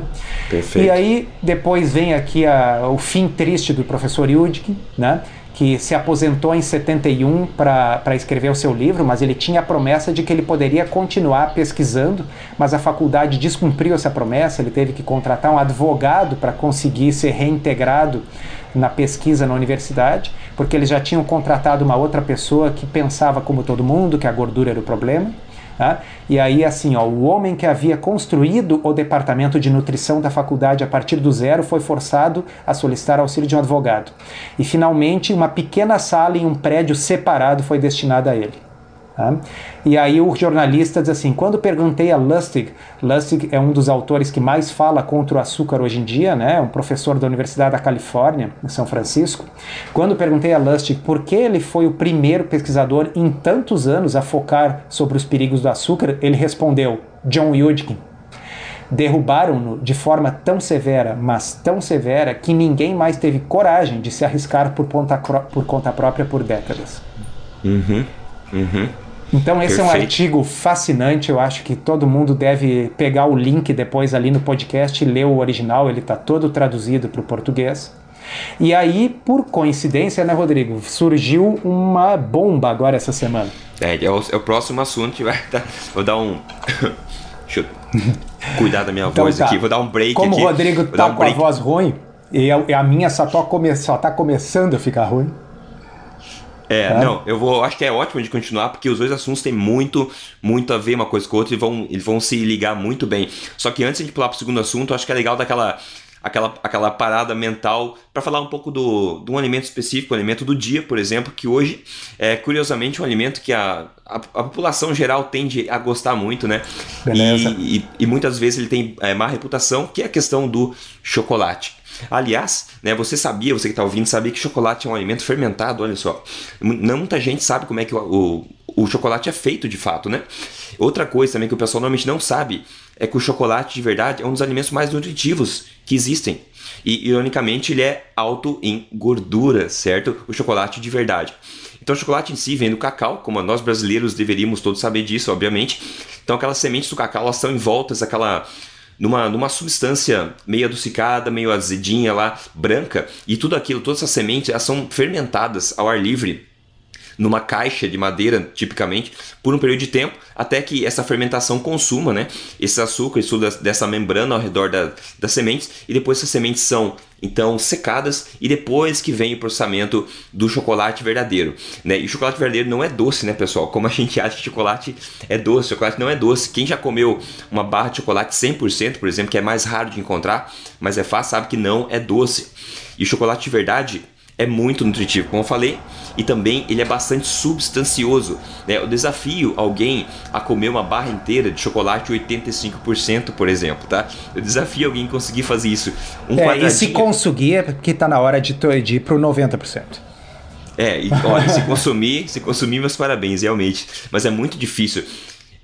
Perfeito. E aí, depois vem aqui a, o fim triste do professor Yudkin, né? Que se aposentou em 71 para escrever o seu livro, mas ele tinha a promessa de que ele poderia continuar pesquisando, mas a faculdade descumpriu essa promessa, ele teve que contratar um advogado para conseguir ser reintegrado na pesquisa na universidade, porque eles já tinham contratado uma outra pessoa que pensava como todo mundo, que a gordura era o problema. Tá? E aí, assim, ó, o homem que havia construído o departamento de nutrição da faculdade a partir do zero foi forçado a solicitar auxílio de um advogado. E finalmente, uma pequena sala em um prédio separado foi destinada a ele. Tá? E aí o jornalista diz assim, quando perguntei a Lustig, Lustig é um dos autores que mais fala contra o açúcar hoje em dia, né? um professor da Universidade da Califórnia, em São Francisco, quando perguntei a Lustig por que ele foi o primeiro pesquisador em tantos anos a focar sobre os perigos do açúcar, ele respondeu, John Yudkin. Derrubaram-no de forma tão severa, mas tão severa, que ninguém mais teve coragem de se arriscar por, ponta, por conta própria por décadas. Uhum, uhum. Então esse Perfeito. é um artigo fascinante, eu acho que todo mundo deve pegar o link depois ali no podcast e ler o original, ele está todo traduzido para o português. E aí, por coincidência, né, Rodrigo, surgiu uma bomba agora essa semana. É, é o, é o próximo assunto, vai dar, vou dar um... Deixa eu cuidar da minha então, voz tá. aqui, vou dar um break Como aqui. Como o Rodrigo tá um com break. a voz ruim, e a, a minha só, tá come, só tá começando a ficar ruim, é, tá? não, eu vou. Acho que é ótimo de continuar, porque os dois assuntos têm muito, muito a ver uma coisa com a outra e vão, eles vão se ligar muito bem. Só que antes de pular pro segundo assunto, acho que é legal daquela aquela, aquela parada mental para falar um pouco do, de um alimento específico, o alimento do dia, por exemplo, que hoje é curiosamente um alimento que a, a, a população geral tende a gostar muito, né? Beleza. E, e, e muitas vezes ele tem é, má reputação, que é a questão do chocolate. Aliás, né, você sabia, você que está ouvindo, sabia que chocolate é um alimento fermentado, olha só. Não muita gente sabe como é que o, o, o chocolate é feito de fato, né? Outra coisa também que o pessoal normalmente não sabe é que o chocolate de verdade é um dos alimentos mais nutritivos que existem. E, ironicamente, ele é alto em gordura, certo? O chocolate de verdade. Então, o chocolate em si vem do cacau, como nós brasileiros deveríamos todos saber disso, obviamente. Então, aquelas sementes do cacau, elas estão envoltas aquela numa, numa substância meio adocicada, meio azedinha lá, branca, e tudo aquilo, todas essas sementes, elas são fermentadas ao ar livre numa caixa de madeira, tipicamente, por um período de tempo, até que essa fermentação consuma né, esse açúcar, isso dessa membrana ao redor da, das sementes, e depois essas sementes são então secadas e depois que vem o processamento do chocolate verdadeiro, né? E o chocolate verdadeiro não é doce, né, pessoal? Como a gente acha que chocolate é doce, chocolate não é doce. Quem já comeu uma barra de chocolate 100%, por exemplo, que é mais raro de encontrar, mas é fácil, sabe que não é doce. E o chocolate de verdade é muito nutritivo, como eu falei, e também ele é bastante substancioso. Né? Eu desafio alguém a comer uma barra inteira de chocolate 85%, por exemplo, tá? Eu desafio alguém a conseguir fazer isso. Um é, e se conseguir, é porque está na hora de, de ir para o 90%. É, e olha, se consumir, se consumir, meus parabéns, realmente. Mas é muito difícil.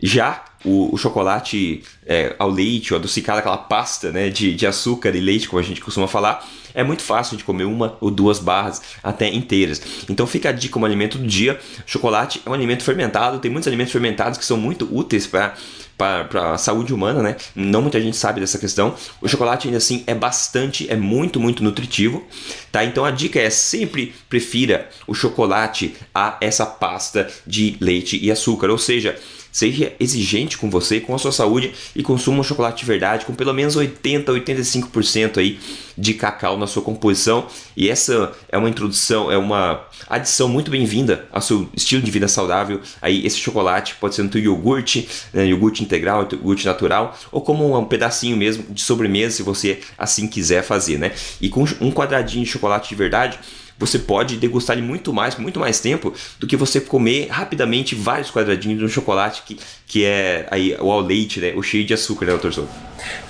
Já o, o chocolate é, ao leite, ou adocicado, aquela pasta né, de, de açúcar e leite, como a gente costuma falar, é muito fácil de comer uma ou duas barras até inteiras. Então fica a dica como alimento do dia. Chocolate é um alimento fermentado, tem muitos alimentos fermentados que são muito úteis para para a saúde humana, né? Não muita gente sabe dessa questão. O chocolate ainda assim é bastante, é muito, muito nutritivo, tá? Então a dica é sempre prefira o chocolate a essa pasta de leite e açúcar, ou seja, Seja exigente com você, com a sua saúde e consuma um chocolate de verdade com pelo menos 80 a 85% aí de cacau na sua composição. E essa é uma introdução, é uma adição muito bem-vinda ao seu estilo de vida saudável. Aí esse chocolate pode ser no teu iogurte, né, iogurte integral, iogurte natural, ou como um pedacinho mesmo de sobremesa, se você assim quiser fazer, né? E com um quadradinho de chocolate de verdade, você pode degustar ele muito mais, muito mais tempo do que você comer rapidamente vários quadradinhos de um chocolate que, que é aí, o ao leite, né? O cheio de açúcar, né, doutor Souto?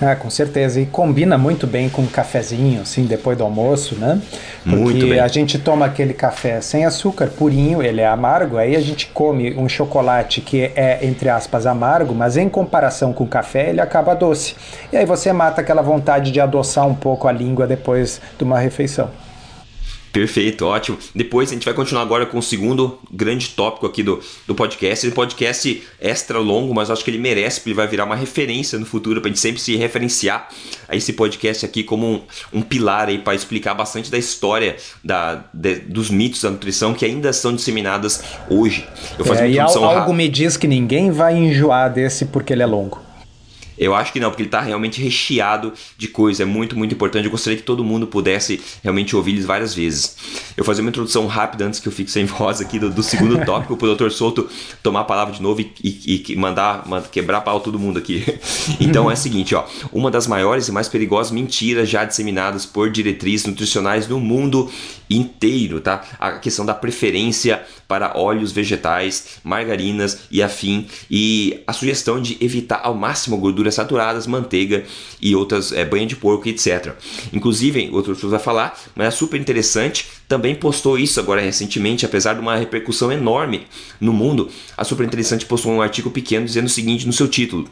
Ah, com certeza. E combina muito bem com um cafezinho, assim, depois do almoço, né? Porque muito bem. a gente toma aquele café sem açúcar, purinho, ele é amargo, aí a gente come um chocolate que é, entre aspas, amargo, mas em comparação com o café, ele acaba doce. E aí você mata aquela vontade de adoçar um pouco a língua depois de uma refeição. Perfeito, ótimo. Depois a gente vai continuar agora com o segundo grande tópico aqui do, do podcast. Esse podcast extra longo, mas acho que ele merece, porque ele vai virar uma referência no futuro, para a gente sempre se referenciar a esse podcast aqui como um, um pilar aí para explicar bastante da história da, de, dos mitos da nutrição que ainda são disseminadas hoje. Eu faço é, e algo me diz que ninguém vai enjoar desse porque ele é longo. Eu acho que não, porque ele está realmente recheado de coisa, é muito, muito importante. Eu gostaria que todo mundo pudesse realmente ouvir eles várias vezes. Eu vou fazer uma introdução rápida antes que eu fique sem voz aqui do, do segundo tópico, para o Dr. Souto tomar a palavra de novo e, e, e mandar, mandar, quebrar pau todo mundo aqui. Então é o seguinte, ó, uma das maiores e mais perigosas mentiras já disseminadas por diretrizes nutricionais no mundo inteiro, tá? A questão da preferência para óleos vegetais, margarinas e afim, e a sugestão de evitar ao máximo gorduras saturadas, manteiga e outras é, banha de porco, etc. Inclusive, outro pessoas vai falar, mas é super interessante, também postou isso agora recentemente, apesar de uma repercussão enorme no mundo, a super interessante postou um artigo pequeno dizendo o seguinte no seu título: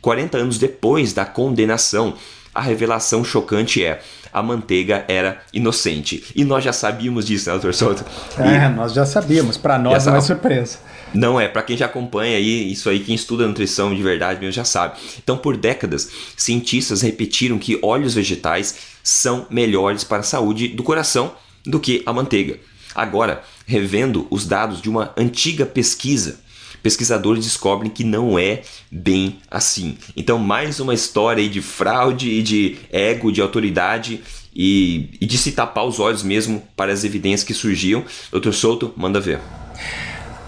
40 anos depois da condenação, a revelação chocante é a manteiga era inocente. E nós já sabíamos disso, né, doutor Souto? É, nós já sabíamos. Para nós essa... não é surpresa. Não é, para quem já acompanha aí, isso aí, quem estuda nutrição de verdade mesmo já sabe. Então, por décadas, cientistas repetiram que óleos vegetais são melhores para a saúde do coração do que a manteiga. Agora, revendo os dados de uma antiga pesquisa pesquisadores descobrem que não é bem assim. Então, mais uma história de fraude e de ego, de autoridade e, e de se tapar os olhos mesmo para as evidências que surgiam. Doutor Souto, manda ver.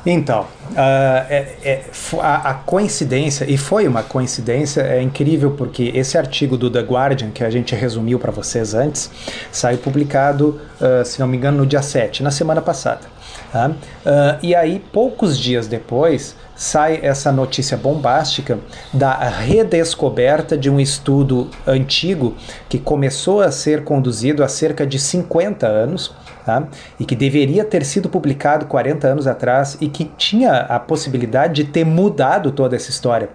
Então, uh, é, é, a, a, coincidência, e foi uma coincidência, é incrível porque esse artigo do The Guardian, que a gente resumiu para vocês antes, saiu publicado, uh, se não me engano, no dia 7, na semana passada. Uh, e aí, poucos dias depois, sai essa notícia bombástica da redescoberta de um estudo antigo que começou a ser conduzido há cerca de 50 anos. Tá? E que deveria ter sido publicado 40 anos atrás e que tinha a possibilidade de ter mudado toda essa história.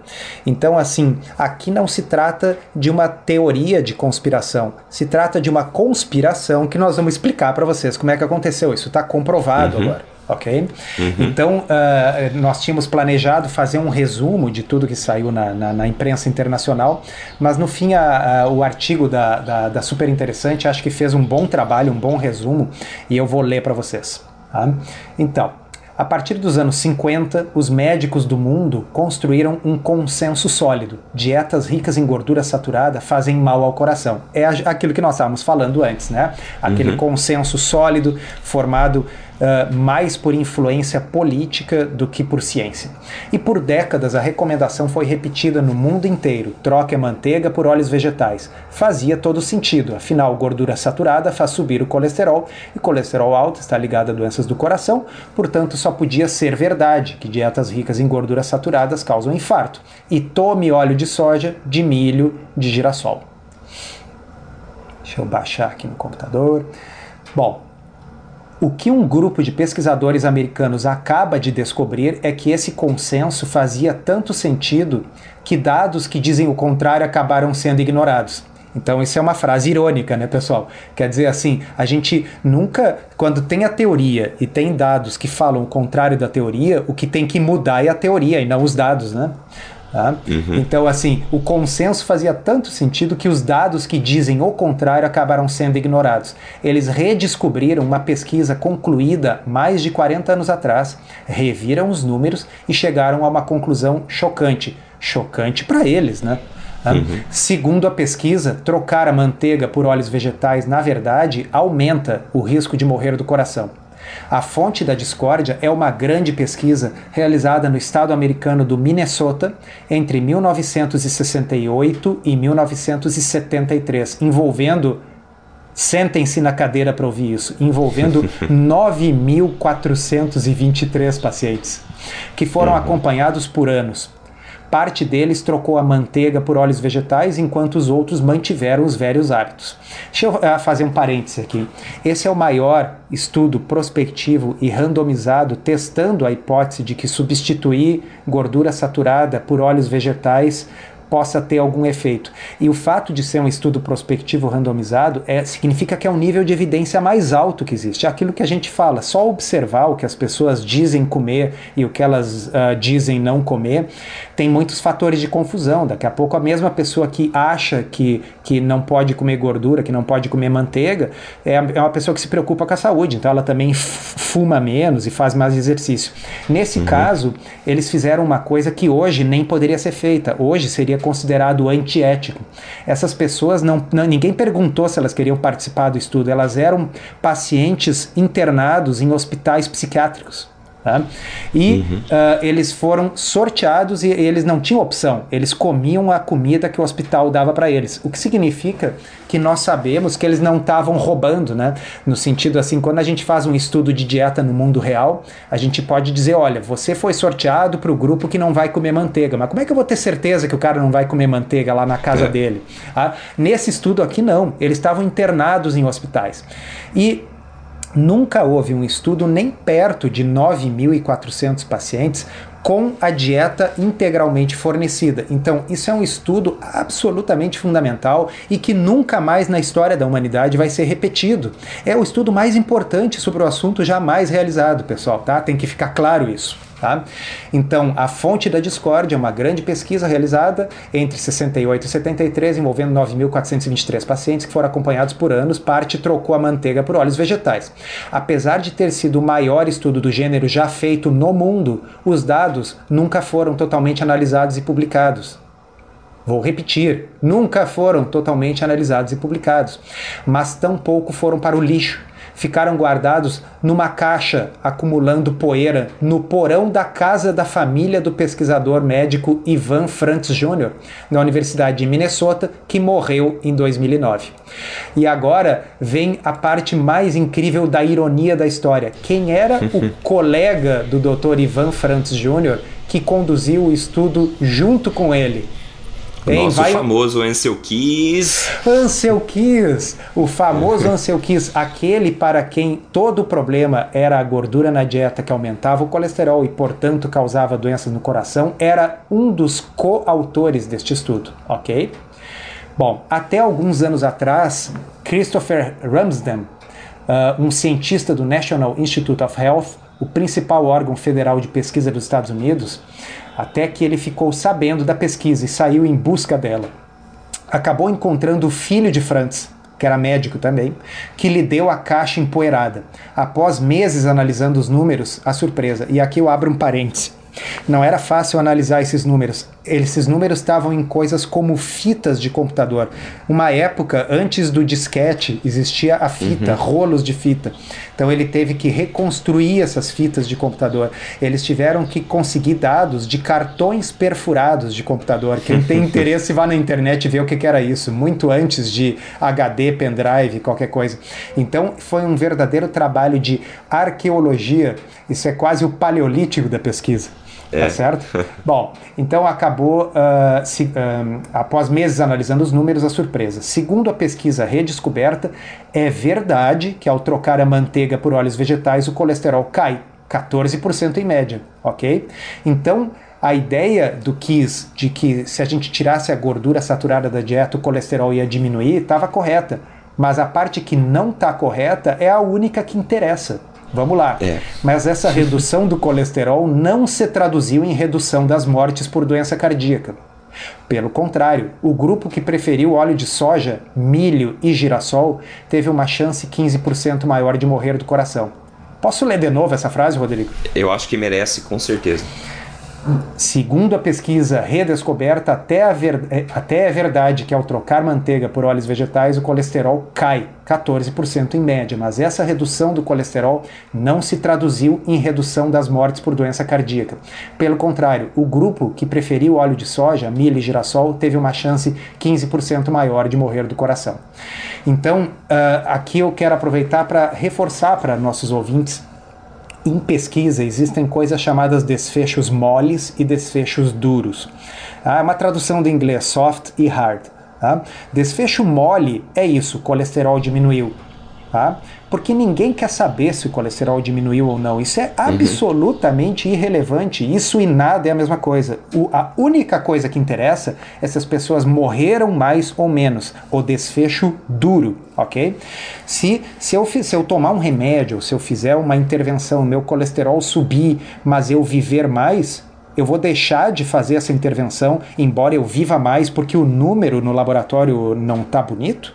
Então, assim, aqui não se trata de uma teoria de conspiração, se trata de uma conspiração que nós vamos explicar para vocês como é que aconteceu. Isso está comprovado uhum. agora ok? Uhum. Então, uh, nós tínhamos planejado fazer um resumo de tudo que saiu na, na, na imprensa internacional, mas no fim a, a, o artigo da, da, da, Super Interessante acho que fez um bom trabalho, um bom resumo, e eu vou ler para vocês. Tá? Então, a partir dos anos 50, os médicos do mundo construíram um consenso sólido. Dietas ricas em gordura saturada fazem mal ao coração. É aquilo que nós estávamos falando antes, né? Aquele uhum. consenso sólido formado uh, mais por influência política do que por ciência. E por décadas a recomendação foi repetida no mundo inteiro: troque a manteiga por óleos vegetais. Fazia todo sentido, afinal, gordura saturada faz subir o colesterol e colesterol alto está ligado a doenças do coração, portanto, só podia ser verdade que dietas ricas em gorduras saturadas causam infarto. E tome óleo de soja, de milho, de girassol. Deixa eu baixar aqui no computador. Bom, o que um grupo de pesquisadores americanos acaba de descobrir é que esse consenso fazia tanto sentido que dados que dizem o contrário acabaram sendo ignorados. Então, isso é uma frase irônica, né, pessoal? Quer dizer assim, a gente nunca, quando tem a teoria e tem dados que falam o contrário da teoria, o que tem que mudar é a teoria e não os dados, né? Tá? Uhum. Então, assim, o consenso fazia tanto sentido que os dados que dizem o contrário acabaram sendo ignorados. Eles redescobriram uma pesquisa concluída mais de 40 anos atrás, reviram os números e chegaram a uma conclusão chocante. Chocante para eles, né? Tá? Uhum. Segundo a pesquisa, trocar a manteiga por óleos vegetais, na verdade, aumenta o risco de morrer do coração. A fonte da discórdia é uma grande pesquisa realizada no estado americano do Minnesota entre 1968 e 1973, envolvendo Sentem-se na cadeira para ouvir isso, envolvendo 9.423 pacientes, que foram uhum. acompanhados por anos. Parte deles trocou a manteiga por óleos vegetais, enquanto os outros mantiveram os velhos hábitos. Deixa eu uh, fazer um parêntese aqui. Esse é o maior estudo prospectivo e randomizado testando a hipótese de que substituir gordura saturada por óleos vegetais possa ter algum efeito. E o fato de ser um estudo prospectivo randomizado é, significa que é um nível de evidência mais alto que existe. É aquilo que a gente fala, só observar o que as pessoas dizem comer e o que elas uh, dizem não comer, tem muitos fatores de confusão. Daqui a pouco a mesma pessoa que acha que, que não pode comer gordura, que não pode comer manteiga, é, é uma pessoa que se preocupa com a saúde, então ela também fuma menos e faz mais exercício. Nesse uhum. caso, eles fizeram uma coisa que hoje nem poderia ser feita. Hoje seria considerado antiético. Essas pessoas não, não, ninguém perguntou se elas queriam participar do estudo, elas eram pacientes internados em hospitais psiquiátricos. Tá? E uhum. uh, eles foram sorteados e eles não tinham opção, eles comiam a comida que o hospital dava para eles. O que significa que nós sabemos que eles não estavam roubando, né? No sentido assim, quando a gente faz um estudo de dieta no mundo real, a gente pode dizer: olha, você foi sorteado para o grupo que não vai comer manteiga, mas como é que eu vou ter certeza que o cara não vai comer manteiga lá na casa é. dele? Ah, nesse estudo aqui, não, eles estavam internados em hospitais. E Nunca houve um estudo nem perto de 9.400 pacientes com a dieta integralmente fornecida. Então, isso é um estudo absolutamente fundamental e que nunca mais na história da humanidade vai ser repetido. É o estudo mais importante sobre o assunto jamais realizado, pessoal, tá? Tem que ficar claro isso. Tá? Então, a fonte da discórdia é uma grande pesquisa realizada entre 68 e 73, envolvendo 9.423 pacientes que foram acompanhados por anos. Parte trocou a manteiga por óleos vegetais. Apesar de ter sido o maior estudo do gênero já feito no mundo, os dados nunca foram totalmente analisados e publicados. Vou repetir, nunca foram totalmente analisados e publicados, mas tampouco foram para o lixo ficaram guardados numa caixa acumulando poeira no porão da casa da família do pesquisador médico Ivan Frantz Jr., na Universidade de Minnesota, que morreu em 2009. E agora vem a parte mais incrível da ironia da história. Quem era o colega do Dr. Ivan Frantz Jr. que conduziu o estudo junto com ele? O nosso vai... famoso Ansel Keys. Ansel Keys, o famoso Ansel Keys, aquele para quem todo o problema era a gordura na dieta que aumentava o colesterol e, portanto, causava doenças no coração, era um dos coautores deste estudo, ok? Bom, até alguns anos atrás, Christopher Ramsden, uh, um cientista do National Institute of Health, o principal órgão federal de pesquisa dos Estados Unidos, até que ele ficou sabendo da pesquisa e saiu em busca dela. Acabou encontrando o filho de Frantz, que era médico também, que lhe deu a caixa empoeirada. Após meses analisando os números, a surpresa. E aqui eu abro um parêntese. Não era fácil analisar esses números. Esses números estavam em coisas como fitas de computador. Uma época antes do disquete existia a fita, uhum. rolos de fita. Então ele teve que reconstruir essas fitas de computador. Eles tiveram que conseguir dados de cartões perfurados de computador. Quem tem interesse vá na internet ver o que, que era isso, muito antes de HD, pendrive, qualquer coisa. Então foi um verdadeiro trabalho de arqueologia. Isso é quase o paleolítico da pesquisa. Tá é. Tá certo? Bom, então acabou, uh, se, uh, após meses analisando os números, a surpresa. Segundo a pesquisa redescoberta, é verdade que ao trocar a manteiga por óleos vegetais, o colesterol cai 14% em média, ok? Então, a ideia do Kiss de que se a gente tirasse a gordura saturada da dieta, o colesterol ia diminuir, estava correta. Mas a parte que não está correta é a única que interessa. Vamos lá. É. Mas essa redução do colesterol não se traduziu em redução das mortes por doença cardíaca. Pelo contrário, o grupo que preferiu óleo de soja, milho e girassol teve uma chance 15% maior de morrer do coração. Posso ler de novo essa frase, Rodrigo? Eu acho que merece, com certeza. Segundo a pesquisa redescoberta, até, a ver, é, até é verdade que ao trocar manteiga por óleos vegetais, o colesterol cai 14% em média, mas essa redução do colesterol não se traduziu em redução das mortes por doença cardíaca. Pelo contrário, o grupo que preferiu óleo de soja, milho e girassol, teve uma chance 15% maior de morrer do coração. Então, uh, aqui eu quero aproveitar para reforçar para nossos ouvintes em pesquisa existem coisas chamadas desfechos moles e desfechos duros. Ah, é uma tradução do inglês soft e hard. Tá? Desfecho mole é isso, colesterol diminuiu. Porque ninguém quer saber se o colesterol diminuiu ou não. Isso é absolutamente uhum. irrelevante. Isso e nada é a mesma coisa. O, a única coisa que interessa é se as pessoas morreram mais ou menos. O desfecho duro, ok? Se, se, eu, se eu tomar um remédio, se eu fizer uma intervenção, meu colesterol subir, mas eu viver mais, eu vou deixar de fazer essa intervenção, embora eu viva mais, porque o número no laboratório não está bonito?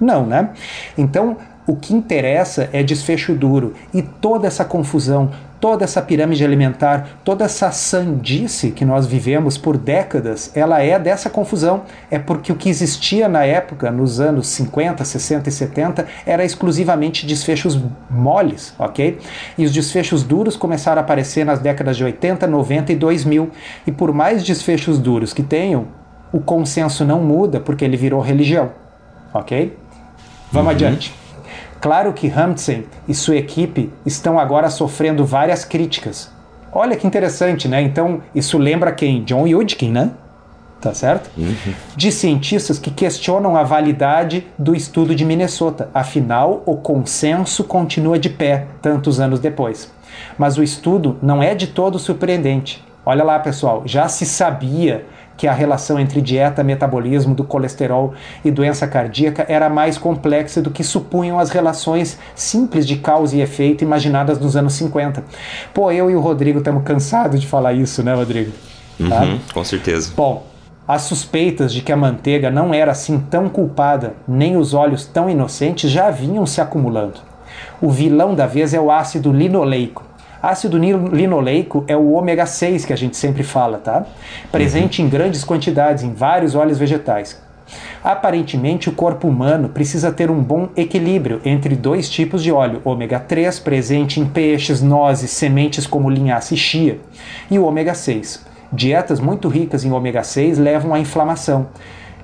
Não, né? Então, o que interessa é desfecho duro. E toda essa confusão, toda essa pirâmide alimentar, toda essa sandice que nós vivemos por décadas, ela é dessa confusão. É porque o que existia na época, nos anos 50, 60 e 70, era exclusivamente desfechos moles, ok? E os desfechos duros começaram a aparecer nas décadas de 80, 90 e 2000. E por mais desfechos duros que tenham, o consenso não muda porque ele virou religião, ok? Vamos uhum. adiante. Claro que Hampton e sua equipe estão agora sofrendo várias críticas. Olha que interessante, né? Então, isso lembra quem? John Yudkin, né? Tá certo? Uhum. De cientistas que questionam a validade do estudo de Minnesota. Afinal, o consenso continua de pé tantos anos depois. Mas o estudo não é de todo surpreendente. Olha lá, pessoal, já se sabia que a relação entre dieta, metabolismo do colesterol e doença cardíaca era mais complexa do que supunham as relações simples de causa e efeito imaginadas nos anos 50. Pô, eu e o Rodrigo estamos cansados de falar isso, né, Rodrigo? Uhum, tá? Com certeza. Bom, as suspeitas de que a manteiga não era assim tão culpada, nem os óleos tão inocentes já vinham se acumulando. O vilão da vez é o ácido linoleico, Ácido linoleico é o ômega 6 que a gente sempre fala, tá? Presente uhum. em grandes quantidades em vários óleos vegetais. Aparentemente, o corpo humano precisa ter um bom equilíbrio entre dois tipos de óleo, ômega 3, presente em peixes, nozes, sementes como linhaça e chia, e o ômega 6. Dietas muito ricas em ômega 6 levam à inflamação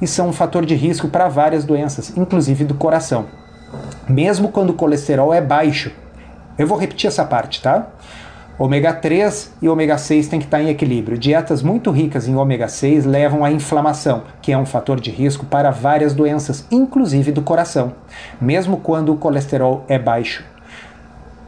e são um fator de risco para várias doenças, inclusive do coração. Mesmo quando o colesterol é baixo, eu vou repetir essa parte, tá? Ômega 3 e ômega 6 tem que estar em equilíbrio. Dietas muito ricas em ômega 6 levam à inflamação, que é um fator de risco para várias doenças, inclusive do coração, mesmo quando o colesterol é baixo.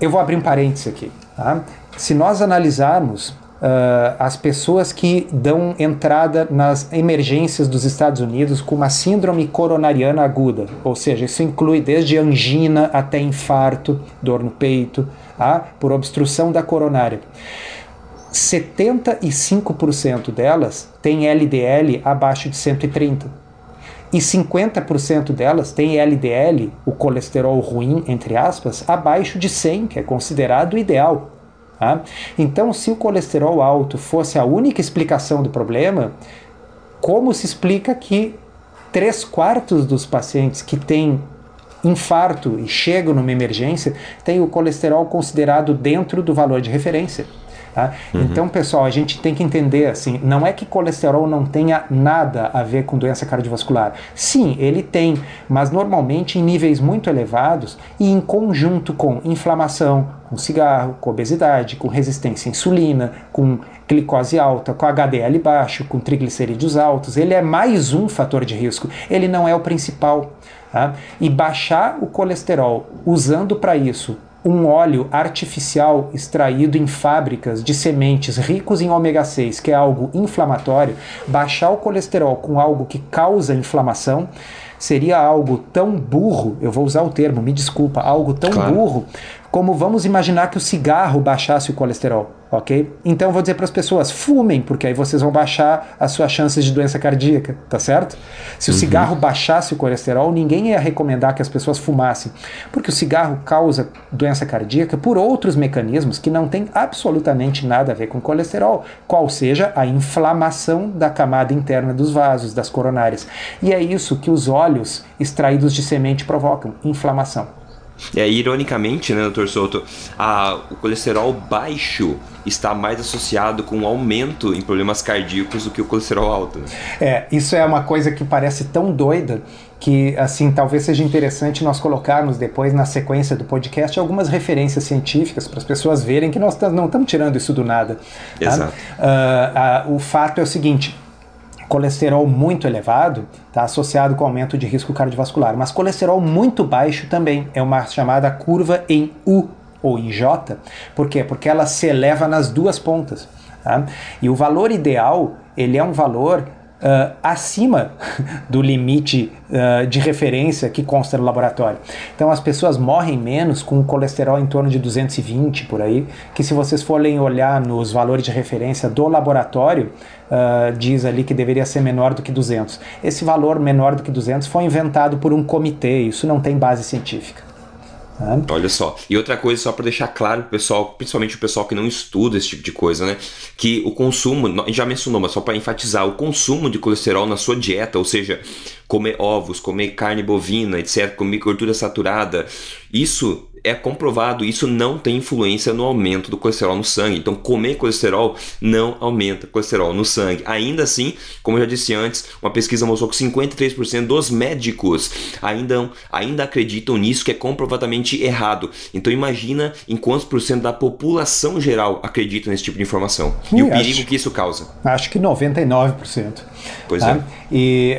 Eu vou abrir um parênteses aqui. Tá? Se nós analisarmos uh, as pessoas que dão entrada nas emergências dos Estados Unidos com uma síndrome coronariana aguda, ou seja, isso inclui desde angina até infarto, dor no peito, tá? por obstrução da coronária. 75% delas têm LDL abaixo de 130 e 50% delas têm LDL, o colesterol ruim, entre aspas, abaixo de 100, que é considerado ideal. Tá? Então, se o colesterol alto fosse a única explicação do problema, como se explica que três quartos dos pacientes que têm infarto e chegam numa emergência têm o colesterol considerado dentro do valor de referência? Tá? Uhum. Então, pessoal, a gente tem que entender assim, não é que colesterol não tenha nada a ver com doença cardiovascular. Sim, ele tem, mas normalmente em níveis muito elevados e em conjunto com inflamação, com cigarro, com obesidade, com resistência à insulina, com glicose alta, com HDL baixo, com triglicerídeos altos. Ele é mais um fator de risco. Ele não é o principal. Tá? E baixar o colesterol usando para isso um óleo artificial extraído em fábricas de sementes ricos em ômega 6, que é algo inflamatório, baixar o colesterol com algo que causa inflamação, seria algo tão burro, eu vou usar o termo, me desculpa, algo tão claro. burro como vamos imaginar que o cigarro baixasse o colesterol, ok? Então eu vou dizer para as pessoas, fumem, porque aí vocês vão baixar as suas chances de doença cardíaca, tá certo? Se o uhum. cigarro baixasse o colesterol, ninguém ia recomendar que as pessoas fumassem, porque o cigarro causa doença cardíaca por outros mecanismos que não tem absolutamente nada a ver com colesterol, qual seja a inflamação da camada interna dos vasos, das coronárias. E é isso que os óleos extraídos de semente provocam, inflamação. É, ironicamente, né, doutor Souto, a, o colesterol baixo está mais associado com um aumento em problemas cardíacos do que o colesterol alto. É, isso é uma coisa que parece tão doida que, assim, talvez seja interessante nós colocarmos depois na sequência do podcast algumas referências científicas para as pessoas verem que nós não estamos tirando isso do nada. Tá? Exato. Uh, uh, o fato é o seguinte, colesterol muito elevado está associado com aumento de risco cardiovascular, mas colesterol muito baixo também é uma chamada curva em U ou em J. Por quê? Porque ela se eleva nas duas pontas. Tá? E o valor ideal ele é um valor uh, acima do limite uh, de referência que consta no laboratório. Então as pessoas morrem menos com colesterol em torno de 220 por aí, que se vocês forem olhar nos valores de referência do laboratório, uh, diz ali que deveria ser menor do que 200. Esse valor menor do que 200 foi inventado por um comitê, isso não tem base científica. Olha só. E outra coisa, só para deixar claro pro pessoal, principalmente o pessoal que não estuda esse tipo de coisa, né? Que o consumo, já mencionou, mas só para enfatizar, o consumo de colesterol na sua dieta, ou seja, comer ovos, comer carne bovina, etc., comer gordura saturada, isso é comprovado, isso não tem influência no aumento do colesterol no sangue. Então, comer colesterol não aumenta colesterol no sangue. Ainda assim, como eu já disse antes, uma pesquisa mostrou que 53% dos médicos ainda, ainda acreditam nisso, que é comprovadamente errado. Então, imagina em quantos por cento da população geral acreditam nesse tipo de informação. e o perigo acho, que isso causa. Acho que 99%. Pois tá? é. E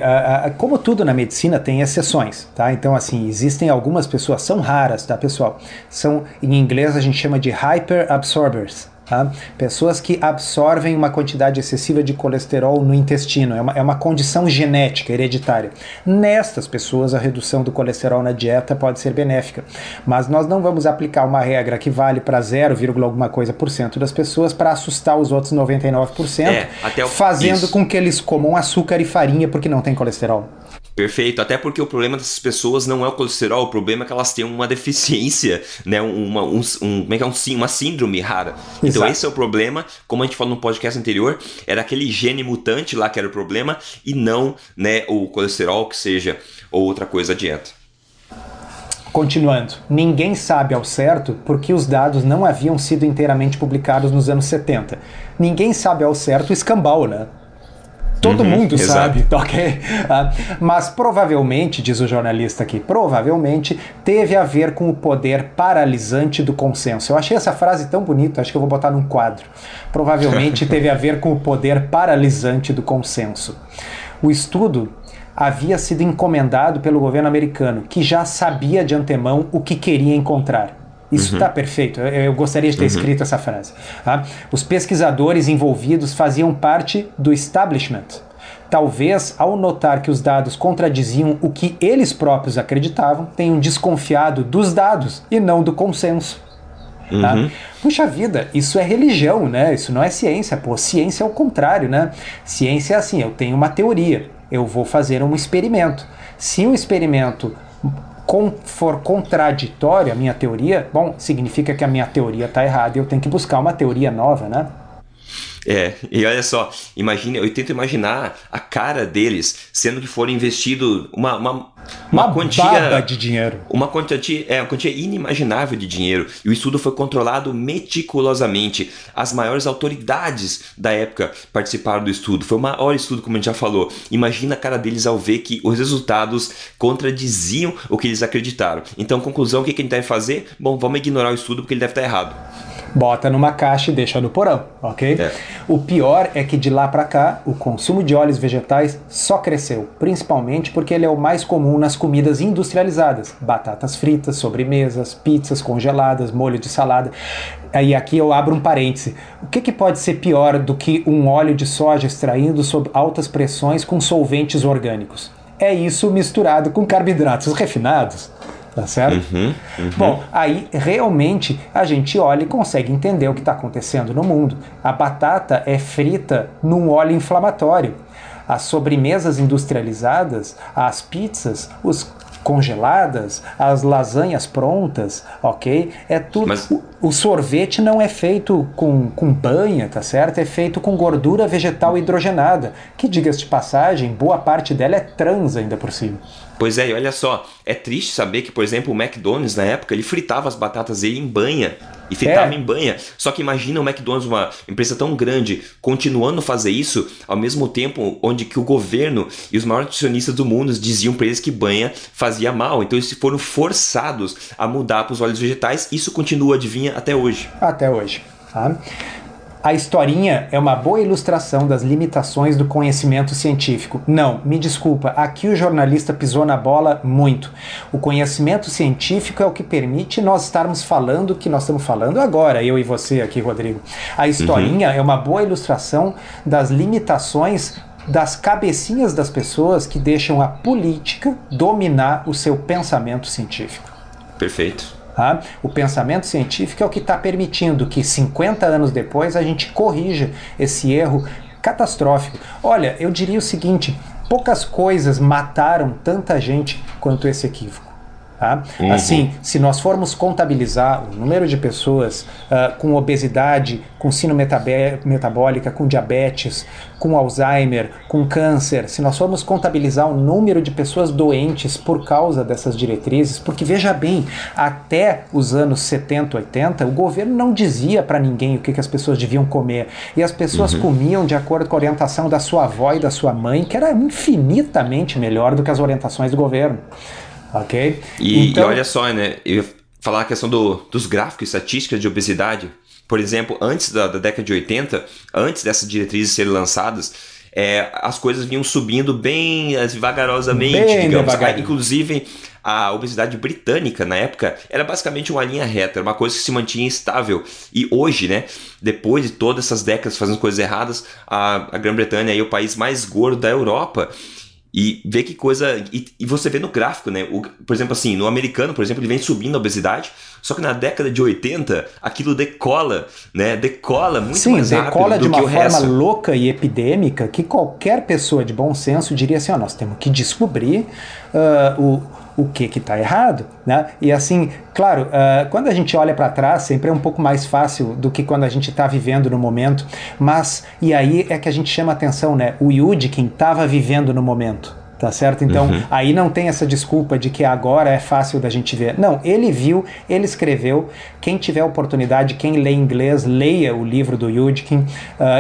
como tudo na medicina tem exceções, tá? Então, assim, existem algumas pessoas, são raras, tá, pessoal? São, em inglês a gente chama de hyperabsorbers, Tá? Pessoas que absorvem uma quantidade excessiva de colesterol no intestino, é uma, é uma condição genética, hereditária. Nestas pessoas, a redução do colesterol na dieta pode ser benéfica, mas nós não vamos aplicar uma regra que vale para 0, alguma coisa por cento das pessoas para assustar os outros 99%, é, o... fazendo Isso. com que eles comam açúcar e farinha porque não tem colesterol. Perfeito, até porque o problema dessas pessoas não é o colesterol, o problema é que elas têm uma deficiência, né? Uma, um, um, como é que é um, uma síndrome rara. Então, Exato. Então esse é o problema, como a gente falou no podcast anterior, era aquele gene mutante lá que era o problema e não né, o colesterol que seja ou outra coisa a dieta. Continuando, ninguém sabe ao certo porque os dados não haviam sido inteiramente publicados nos anos 70. Ninguém sabe ao certo o escambau, né? Todo uhum, mundo exato. sabe, ok? Ah, mas provavelmente, diz o jornalista aqui, provavelmente teve a ver com o poder paralisante do consenso. Eu achei essa frase tão bonita, acho que eu vou botar num quadro. Provavelmente teve a ver com o poder paralisante do consenso. O estudo havia sido encomendado pelo governo americano, que já sabia de antemão o que queria encontrar. Isso está uhum. perfeito. Eu, eu, gostaria de ter uhum. escrito essa frase. Tá? Os pesquisadores envolvidos faziam parte do establishment. Talvez, ao notar que os dados contradiziam o que eles próprios acreditavam, tenham desconfiado dos dados e não do consenso. Tá? Uhum. Puxa vida, isso é religião, né? Isso não é ciência. Pô, ciência é o contrário, né? Ciência é assim: eu tenho uma teoria, eu vou fazer um experimento. Se o experimento for contraditório a minha teoria, bom, significa que a minha teoria está errada e eu tenho que buscar uma teoria nova, né? É, e olha só, imagine, eu tento imaginar a cara deles sendo que foram investido uma, uma, uma, uma quantia de dinheiro. Uma quantia, é, uma quantia inimaginável de dinheiro. E o estudo foi controlado meticulosamente. As maiores autoridades da época participaram do estudo. Foi o maior estudo, como a gente já falou. Imagina a cara deles ao ver que os resultados contradiziam o que eles acreditaram. Então, conclusão, o que, que a gente deve fazer? Bom, vamos ignorar o estudo porque ele deve estar errado bota numa caixa e deixa no porão, ok? É. O pior é que de lá para cá o consumo de óleos vegetais só cresceu, principalmente porque ele é o mais comum nas comidas industrializadas, batatas fritas, sobremesas, pizzas congeladas, molho de salada. Aí aqui eu abro um parêntese. O que, que pode ser pior do que um óleo de soja extraído sob altas pressões com solventes orgânicos? é isso misturado com carboidratos refinados. Tá certo? Uhum, uhum. Bom, aí realmente a gente olha e consegue entender o que está acontecendo no mundo. A batata é frita num óleo inflamatório. As sobremesas industrializadas, as pizzas, os congeladas, as lasanhas prontas, ok? É tudo. Mas... O, o, sorvete não é feito com, com banha, tá certo? É feito com gordura vegetal hidrogenada, que, diga-se de passagem, boa parte dela é trans ainda por cima. Pois é, e olha só, é triste saber que, por exemplo, o McDonald's na época ele fritava as batatas dele em banha e fritava é. em banha. Só que imagina o McDonald's, uma empresa tão grande, continuando a fazer isso, ao mesmo tempo onde que o governo e os maiores acionistas do mundo diziam para eles que banha fazia mal. Então eles foram forçados a mudar para os óleos vegetais. Isso continua, adivinha, até hoje. Até hoje. Tá? A historinha é uma boa ilustração das limitações do conhecimento científico. Não, me desculpa, aqui o jornalista pisou na bola muito. O conhecimento científico é o que permite nós estarmos falando o que nós estamos falando agora, eu e você aqui, Rodrigo. A historinha uhum. é uma boa ilustração das limitações das cabecinhas das pessoas que deixam a política dominar o seu pensamento científico. Perfeito. Tá? O pensamento científico é o que está permitindo que 50 anos depois a gente corrija esse erro catastrófico. Olha, eu diria o seguinte: poucas coisas mataram tanta gente quanto esse equívoco. Tá? Uhum. Assim, se nós formos contabilizar o número de pessoas uh, com obesidade, com síndrome metabólica, com diabetes, com Alzheimer, com câncer, se nós formos contabilizar o número de pessoas doentes por causa dessas diretrizes, porque veja bem, até os anos 70, 80, o governo não dizia para ninguém o que, que, as pessoas deviam comer. E as pessoas uhum. comiam de acordo com a orientação da sua avó e da sua mãe, que era infinitamente melhor do que as orientações do governo. Ok? E, então... e olha só, né? Eu falar a questão do, dos gráficos, estatísticas de obesidade. Por exemplo, antes da, da década de 80, antes dessas diretrizes serem lançadas, é, as coisas vinham subindo bem vagarosamente, bem digamos. Devagar. Inclusive, a obesidade britânica na época era basicamente uma linha reta, era uma coisa que se mantinha estável. E hoje, né, depois de todas essas décadas fazendo coisas erradas, a, a Grã-Bretanha é o país mais gordo da Europa. E vê que coisa. E, e, você vê no gráfico, né? O, por exemplo, assim, no americano, por exemplo, ele vem subindo a obesidade, só que na década de 80 aquilo decola, né? Decola muito Sim, mais rápido decola do de uma forma resto. louca e epidêmica que qualquer pessoa de bom senso diria assim: ó, nós temos que descobrir uh, o o que que está errado, né? E assim, claro, uh, quando a gente olha para trás, sempre é um pouco mais fácil do que quando a gente está vivendo no momento, mas e aí é que a gente chama atenção, né? O Yudkin estava vivendo no momento tá certo? Então, uhum. aí não tem essa desculpa de que agora é fácil da gente ver. Não, ele viu, ele escreveu. Quem tiver oportunidade, quem lê inglês, leia o livro do Yudkin. Uh,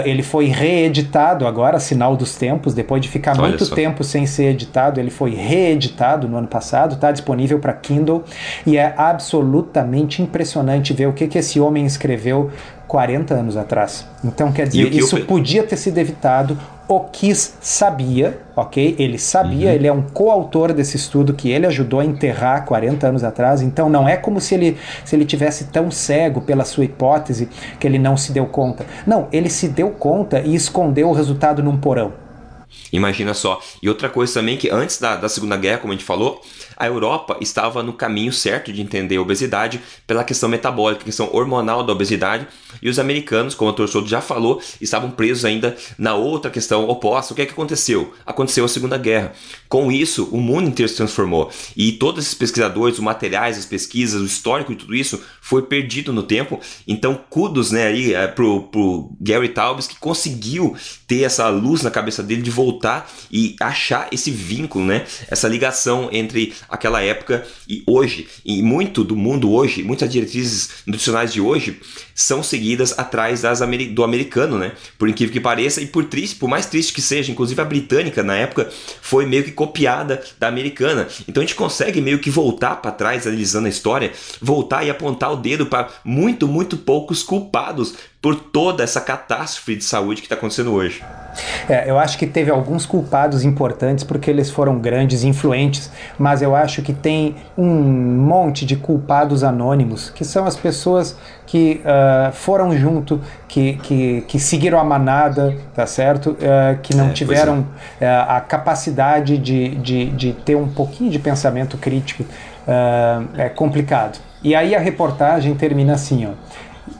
ele foi reeditado agora, sinal dos tempos, depois de ficar Olha muito só. tempo sem ser editado, ele foi reeditado no ano passado, está disponível para Kindle e é absolutamente impressionante ver o que, que esse homem escreveu 40 anos atrás. Então, quer dizer, isso eu... podia ter sido evitado. O Kiss sabia, ok? Ele sabia, uhum. ele é um coautor desse estudo que ele ajudou a enterrar 40 anos atrás. Então, não é como se ele, se ele tivesse tão cego pela sua hipótese que ele não se deu conta. Não, ele se deu conta e escondeu o resultado num porão. Imagina só. E outra coisa também que antes da, da Segunda Guerra, como a gente falou, a Europa estava no caminho certo de entender a obesidade pela questão metabólica, questão hormonal da obesidade, e os americanos, como o Dr. Souto já falou, estavam presos ainda na outra questão oposta. O que é que aconteceu? Aconteceu a Segunda Guerra. Com isso, o mundo inteiro se transformou e todos esses pesquisadores, os materiais, as pesquisas, o histórico de tudo isso foi perdido no tempo. Então, kudos né, aí, é, pro, pro Gary Taubes que conseguiu ter essa luz na cabeça dele de voltar e achar esse vínculo, né, essa ligação entre aquela época e hoje. E muito do mundo hoje, muitas diretrizes nutricionais de hoje são seguidas atrás das do americano, né? Por incrível que pareça e por triste, por mais triste que seja, inclusive a britânica na época foi meio que copiada da americana. Então a gente consegue meio que voltar para trás analisando a história, voltar e apontar o dedo para muito, muito poucos culpados por toda essa catástrofe de saúde que está acontecendo hoje. É, eu acho que teve alguns culpados importantes porque eles foram grandes influentes, mas eu acho que tem um monte de culpados anônimos, que são as pessoas que uh, foram junto, que, que, que, seguiram a manada, tá certo? Uh, que não é, tiveram é. uh, a capacidade de, de, de ter um pouquinho de pensamento crítico. é complicado. E aí a reportagem termina assim, ó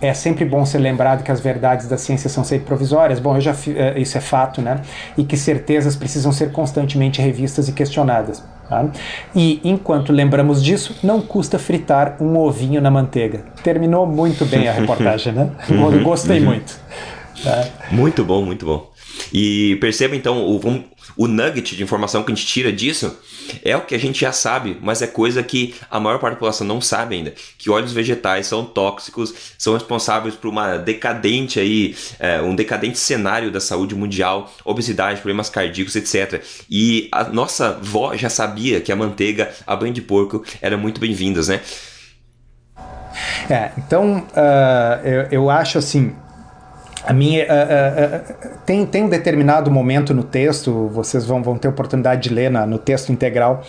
é sempre bom ser lembrado que as verdades da ciência são sempre provisórias. Bom, eu já eh, isso é fato, né? E que certezas precisam ser constantemente revistas e questionadas. Tá? E enquanto lembramos disso, não custa fritar um ovinho na manteiga. Terminou muito bem a reportagem, né? Gostei muito. Tá? Muito bom, muito bom. E perceba então o, o nugget de informação que a gente tira disso é o que a gente já sabe, mas é coisa que a maior parte da população não sabe ainda. Que óleos vegetais são tóxicos, são responsáveis por uma decadente aí, é, um decadente cenário da saúde mundial, obesidade, problemas cardíacos, etc. E a nossa avó já sabia que a manteiga, a banha de porco eram muito bem-vindas, né? É, então uh, eu, eu acho assim, a minha, uh, uh, uh, tem, tem um determinado momento no texto, vocês vão, vão ter oportunidade de ler na, no texto integral,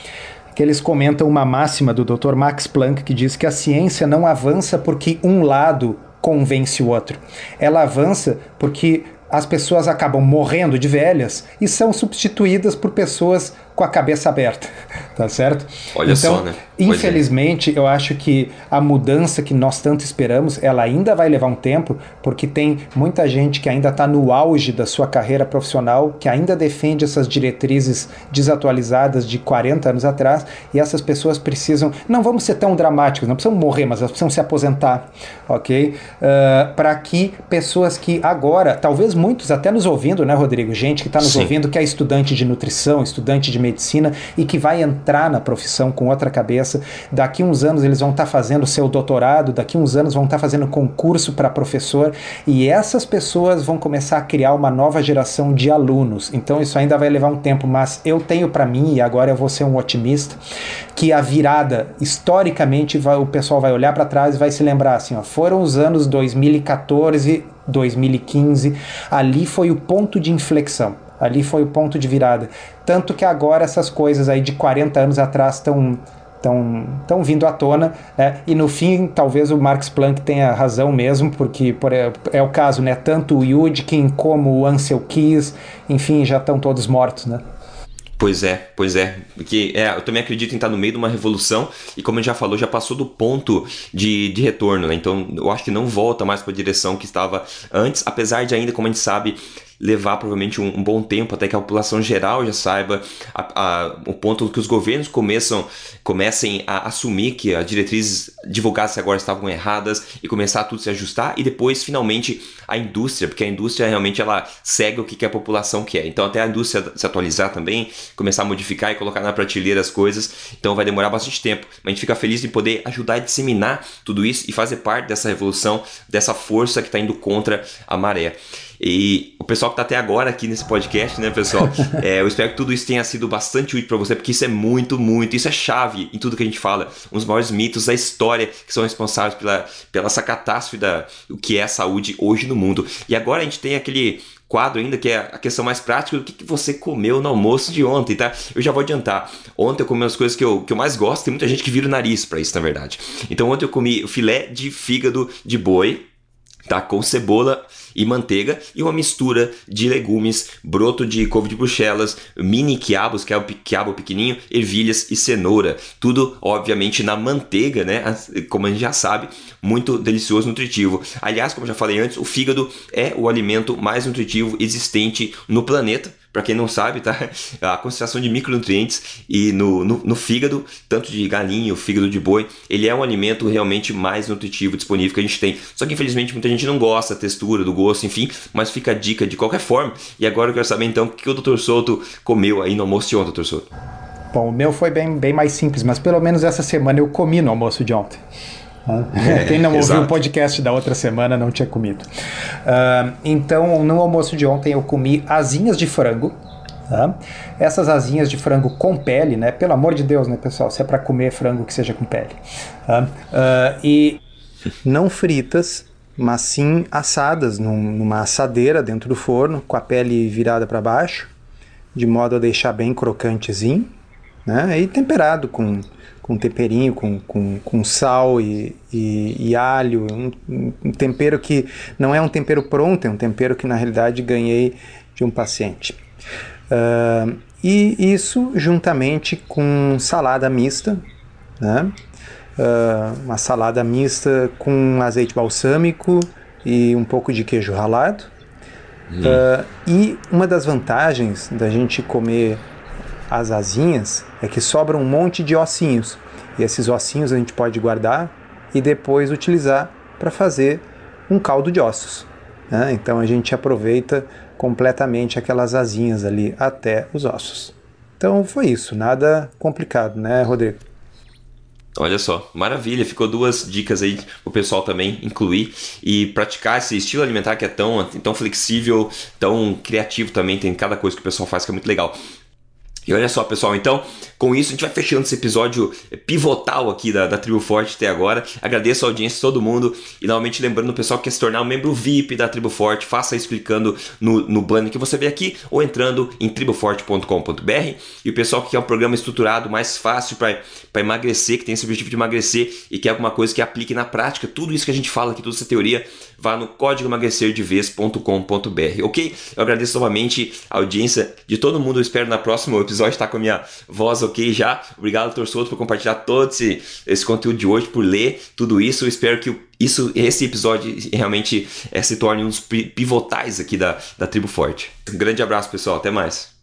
que eles comentam uma máxima do Dr. Max Planck que diz que a ciência não avança porque um lado convence o outro. Ela avança porque as pessoas acabam morrendo de velhas e são substituídas por pessoas com a cabeça aberta, tá certo? Olha então, só, né? Infelizmente, é. eu acho que a mudança que nós tanto esperamos, ela ainda vai levar um tempo, porque tem muita gente que ainda está no auge da sua carreira profissional, que ainda defende essas diretrizes desatualizadas de 40 anos atrás, e essas pessoas precisam, não vamos ser tão dramáticos, não precisam morrer, mas elas precisam se aposentar, ok? Uh, Para que pessoas que agora, talvez muitos até nos ouvindo, né, Rodrigo? Gente que está nos Sim. ouvindo que é estudante de nutrição, estudante de medicina e que vai entrar na profissão com outra cabeça. Daqui uns anos eles vão estar tá fazendo seu doutorado, daqui uns anos vão estar tá fazendo concurso para professor e essas pessoas vão começar a criar uma nova geração de alunos. Então isso ainda vai levar um tempo, mas eu tenho para mim, e agora eu vou ser um otimista, que a virada, historicamente, vai, o pessoal vai olhar para trás e vai se lembrar assim: ó, foram os anos 2014, 2015, ali foi o ponto de inflexão. Ali foi o ponto de virada. Tanto que agora essas coisas aí de 40 anos atrás estão estão vindo à tona, né? e no fim talvez o Marx Planck tenha razão mesmo, porque por, é, o caso, né? tanto o Yudkin como o Ansel Keys, enfim, já estão todos mortos, né? Pois é, pois é. Porque é, eu também acredito em estar no meio de uma revolução e, como a gente já falou, já passou do ponto de, de retorno, né? Então eu acho que não volta mais para a direção que estava antes, apesar de ainda, como a gente sabe, levar provavelmente um, um, bom tempo até que a população geral já saiba a, a, o ponto que os governos começam, comecem a assumir que as diretrizes divulgadas agora estavam erradas e começar a tudo se ajustar e depois finalmente a indústria, porque a indústria realmente ela segue o que a população quer. Então até a indústria se atualizar também, começar a modificar e colocar na prateleira as coisas, então vai demorar bastante tempo. Mas a gente fica feliz de poder ajudar a disseminar tudo isso e fazer parte dessa revolução, dessa força que está indo contra a maré. E o pessoal que está até agora aqui nesse podcast, né, pessoal? É, eu espero que tudo isso tenha sido bastante útil para você, porque isso é muito, muito, isso é chave em tudo que a gente fala. Um dos maiores mitos da história que são responsáveis pela, pela essa catástrofe da o que é a saúde hoje no mundo. E agora a gente tem aquele quadro ainda, que é a questão mais prática do que, que você comeu no almoço de ontem, tá? Eu já vou adiantar. Ontem eu comi as coisas que eu, que eu mais gosto, tem muita gente que vira o nariz para isso, na verdade. Então ontem eu comi o filé de fígado de boi, tá? Com cebola e manteiga e uma mistura de legumes, broto de couve de bruxelas, mini quiabos, que é o quiabo pequenininho, ervilhas e cenoura. Tudo, obviamente, na manteiga, né? Como a gente já sabe, muito delicioso, nutritivo. Aliás, como já falei antes, o fígado é o alimento mais nutritivo existente no planeta para quem não sabe, tá? A concentração de micronutrientes e no, no, no, fígado, tanto de galinha, o fígado de boi, ele é um alimento realmente mais nutritivo disponível que a gente tem. Só que infelizmente muita gente não gosta da textura, do gosto, enfim, mas fica a dica de qualquer forma. E agora eu quero saber então o que o Dr. Souto comeu aí no almoço de ontem, Dr. Souto. Bom, o meu foi bem, bem mais simples, mas pelo menos essa semana eu comi no almoço de ontem. É, Quem não ouviu o podcast da outra semana não tinha comido. Uh, então, no almoço de ontem eu comi asinhas de frango. Tá? Essas asinhas de frango com pele, né? Pelo amor de Deus, né, pessoal? Se é para comer frango, que seja com pele. Tá? Uh, e não fritas, mas sim assadas num, numa assadeira dentro do forno, com a pele virada para baixo, de modo a deixar bem crocantezinho, né? E temperado com, com temperinho, com, com, com sal e, e, e alho, um, um, tempero que não é um tempero pronto, é um tempero que na realidade ganhei de um paciente. Uh, e isso juntamente com salada mista, né? uh, uma salada mista com azeite balsâmico e um pouco de queijo ralado. Hum. Uh, e uma das vantagens da gente comer as asinhas é que sobra um monte de ossinhos. E esses ossinhos a gente pode guardar e depois utilizar para fazer um caldo de ossos. Né? Então a gente aproveita completamente aquelas asinhas ali até os ossos. Então foi isso, nada complicado, né, Rodrigo? Olha só, maravilha. Ficou duas dicas aí o pessoal também incluir e praticar esse estilo alimentar que é tão, tão flexível, tão criativo também. Tem cada coisa que o pessoal faz que é muito legal. E olha só, pessoal, então, com isso a gente vai fechando esse episódio pivotal aqui da, da Tribo Forte até agora. Agradeço a audiência de todo mundo e novamente lembrando o pessoal que quer se tornar um membro VIP da Tribo Forte, faça isso clicando no, no banner que você vê aqui ou entrando em triboforte.com.br. E o pessoal que quer um programa estruturado, mais fácil para emagrecer, que tem esse objetivo de emagrecer e quer alguma coisa que aplique na prática, tudo isso que a gente fala aqui, toda essa teoria, vá no código emagrecerdevez.com.br, ok? Eu agradeço novamente a audiência de todo mundo, eu espero na próxima episódio episódio estar tá com a minha voz ok já. Obrigado, Torçoto, por compartilhar todo esse, esse conteúdo de hoje, por ler tudo isso. Eu espero que isso, esse episódio realmente é, se torne um dos pivotais aqui da, da Tribo Forte. Um grande abraço, pessoal. Até mais.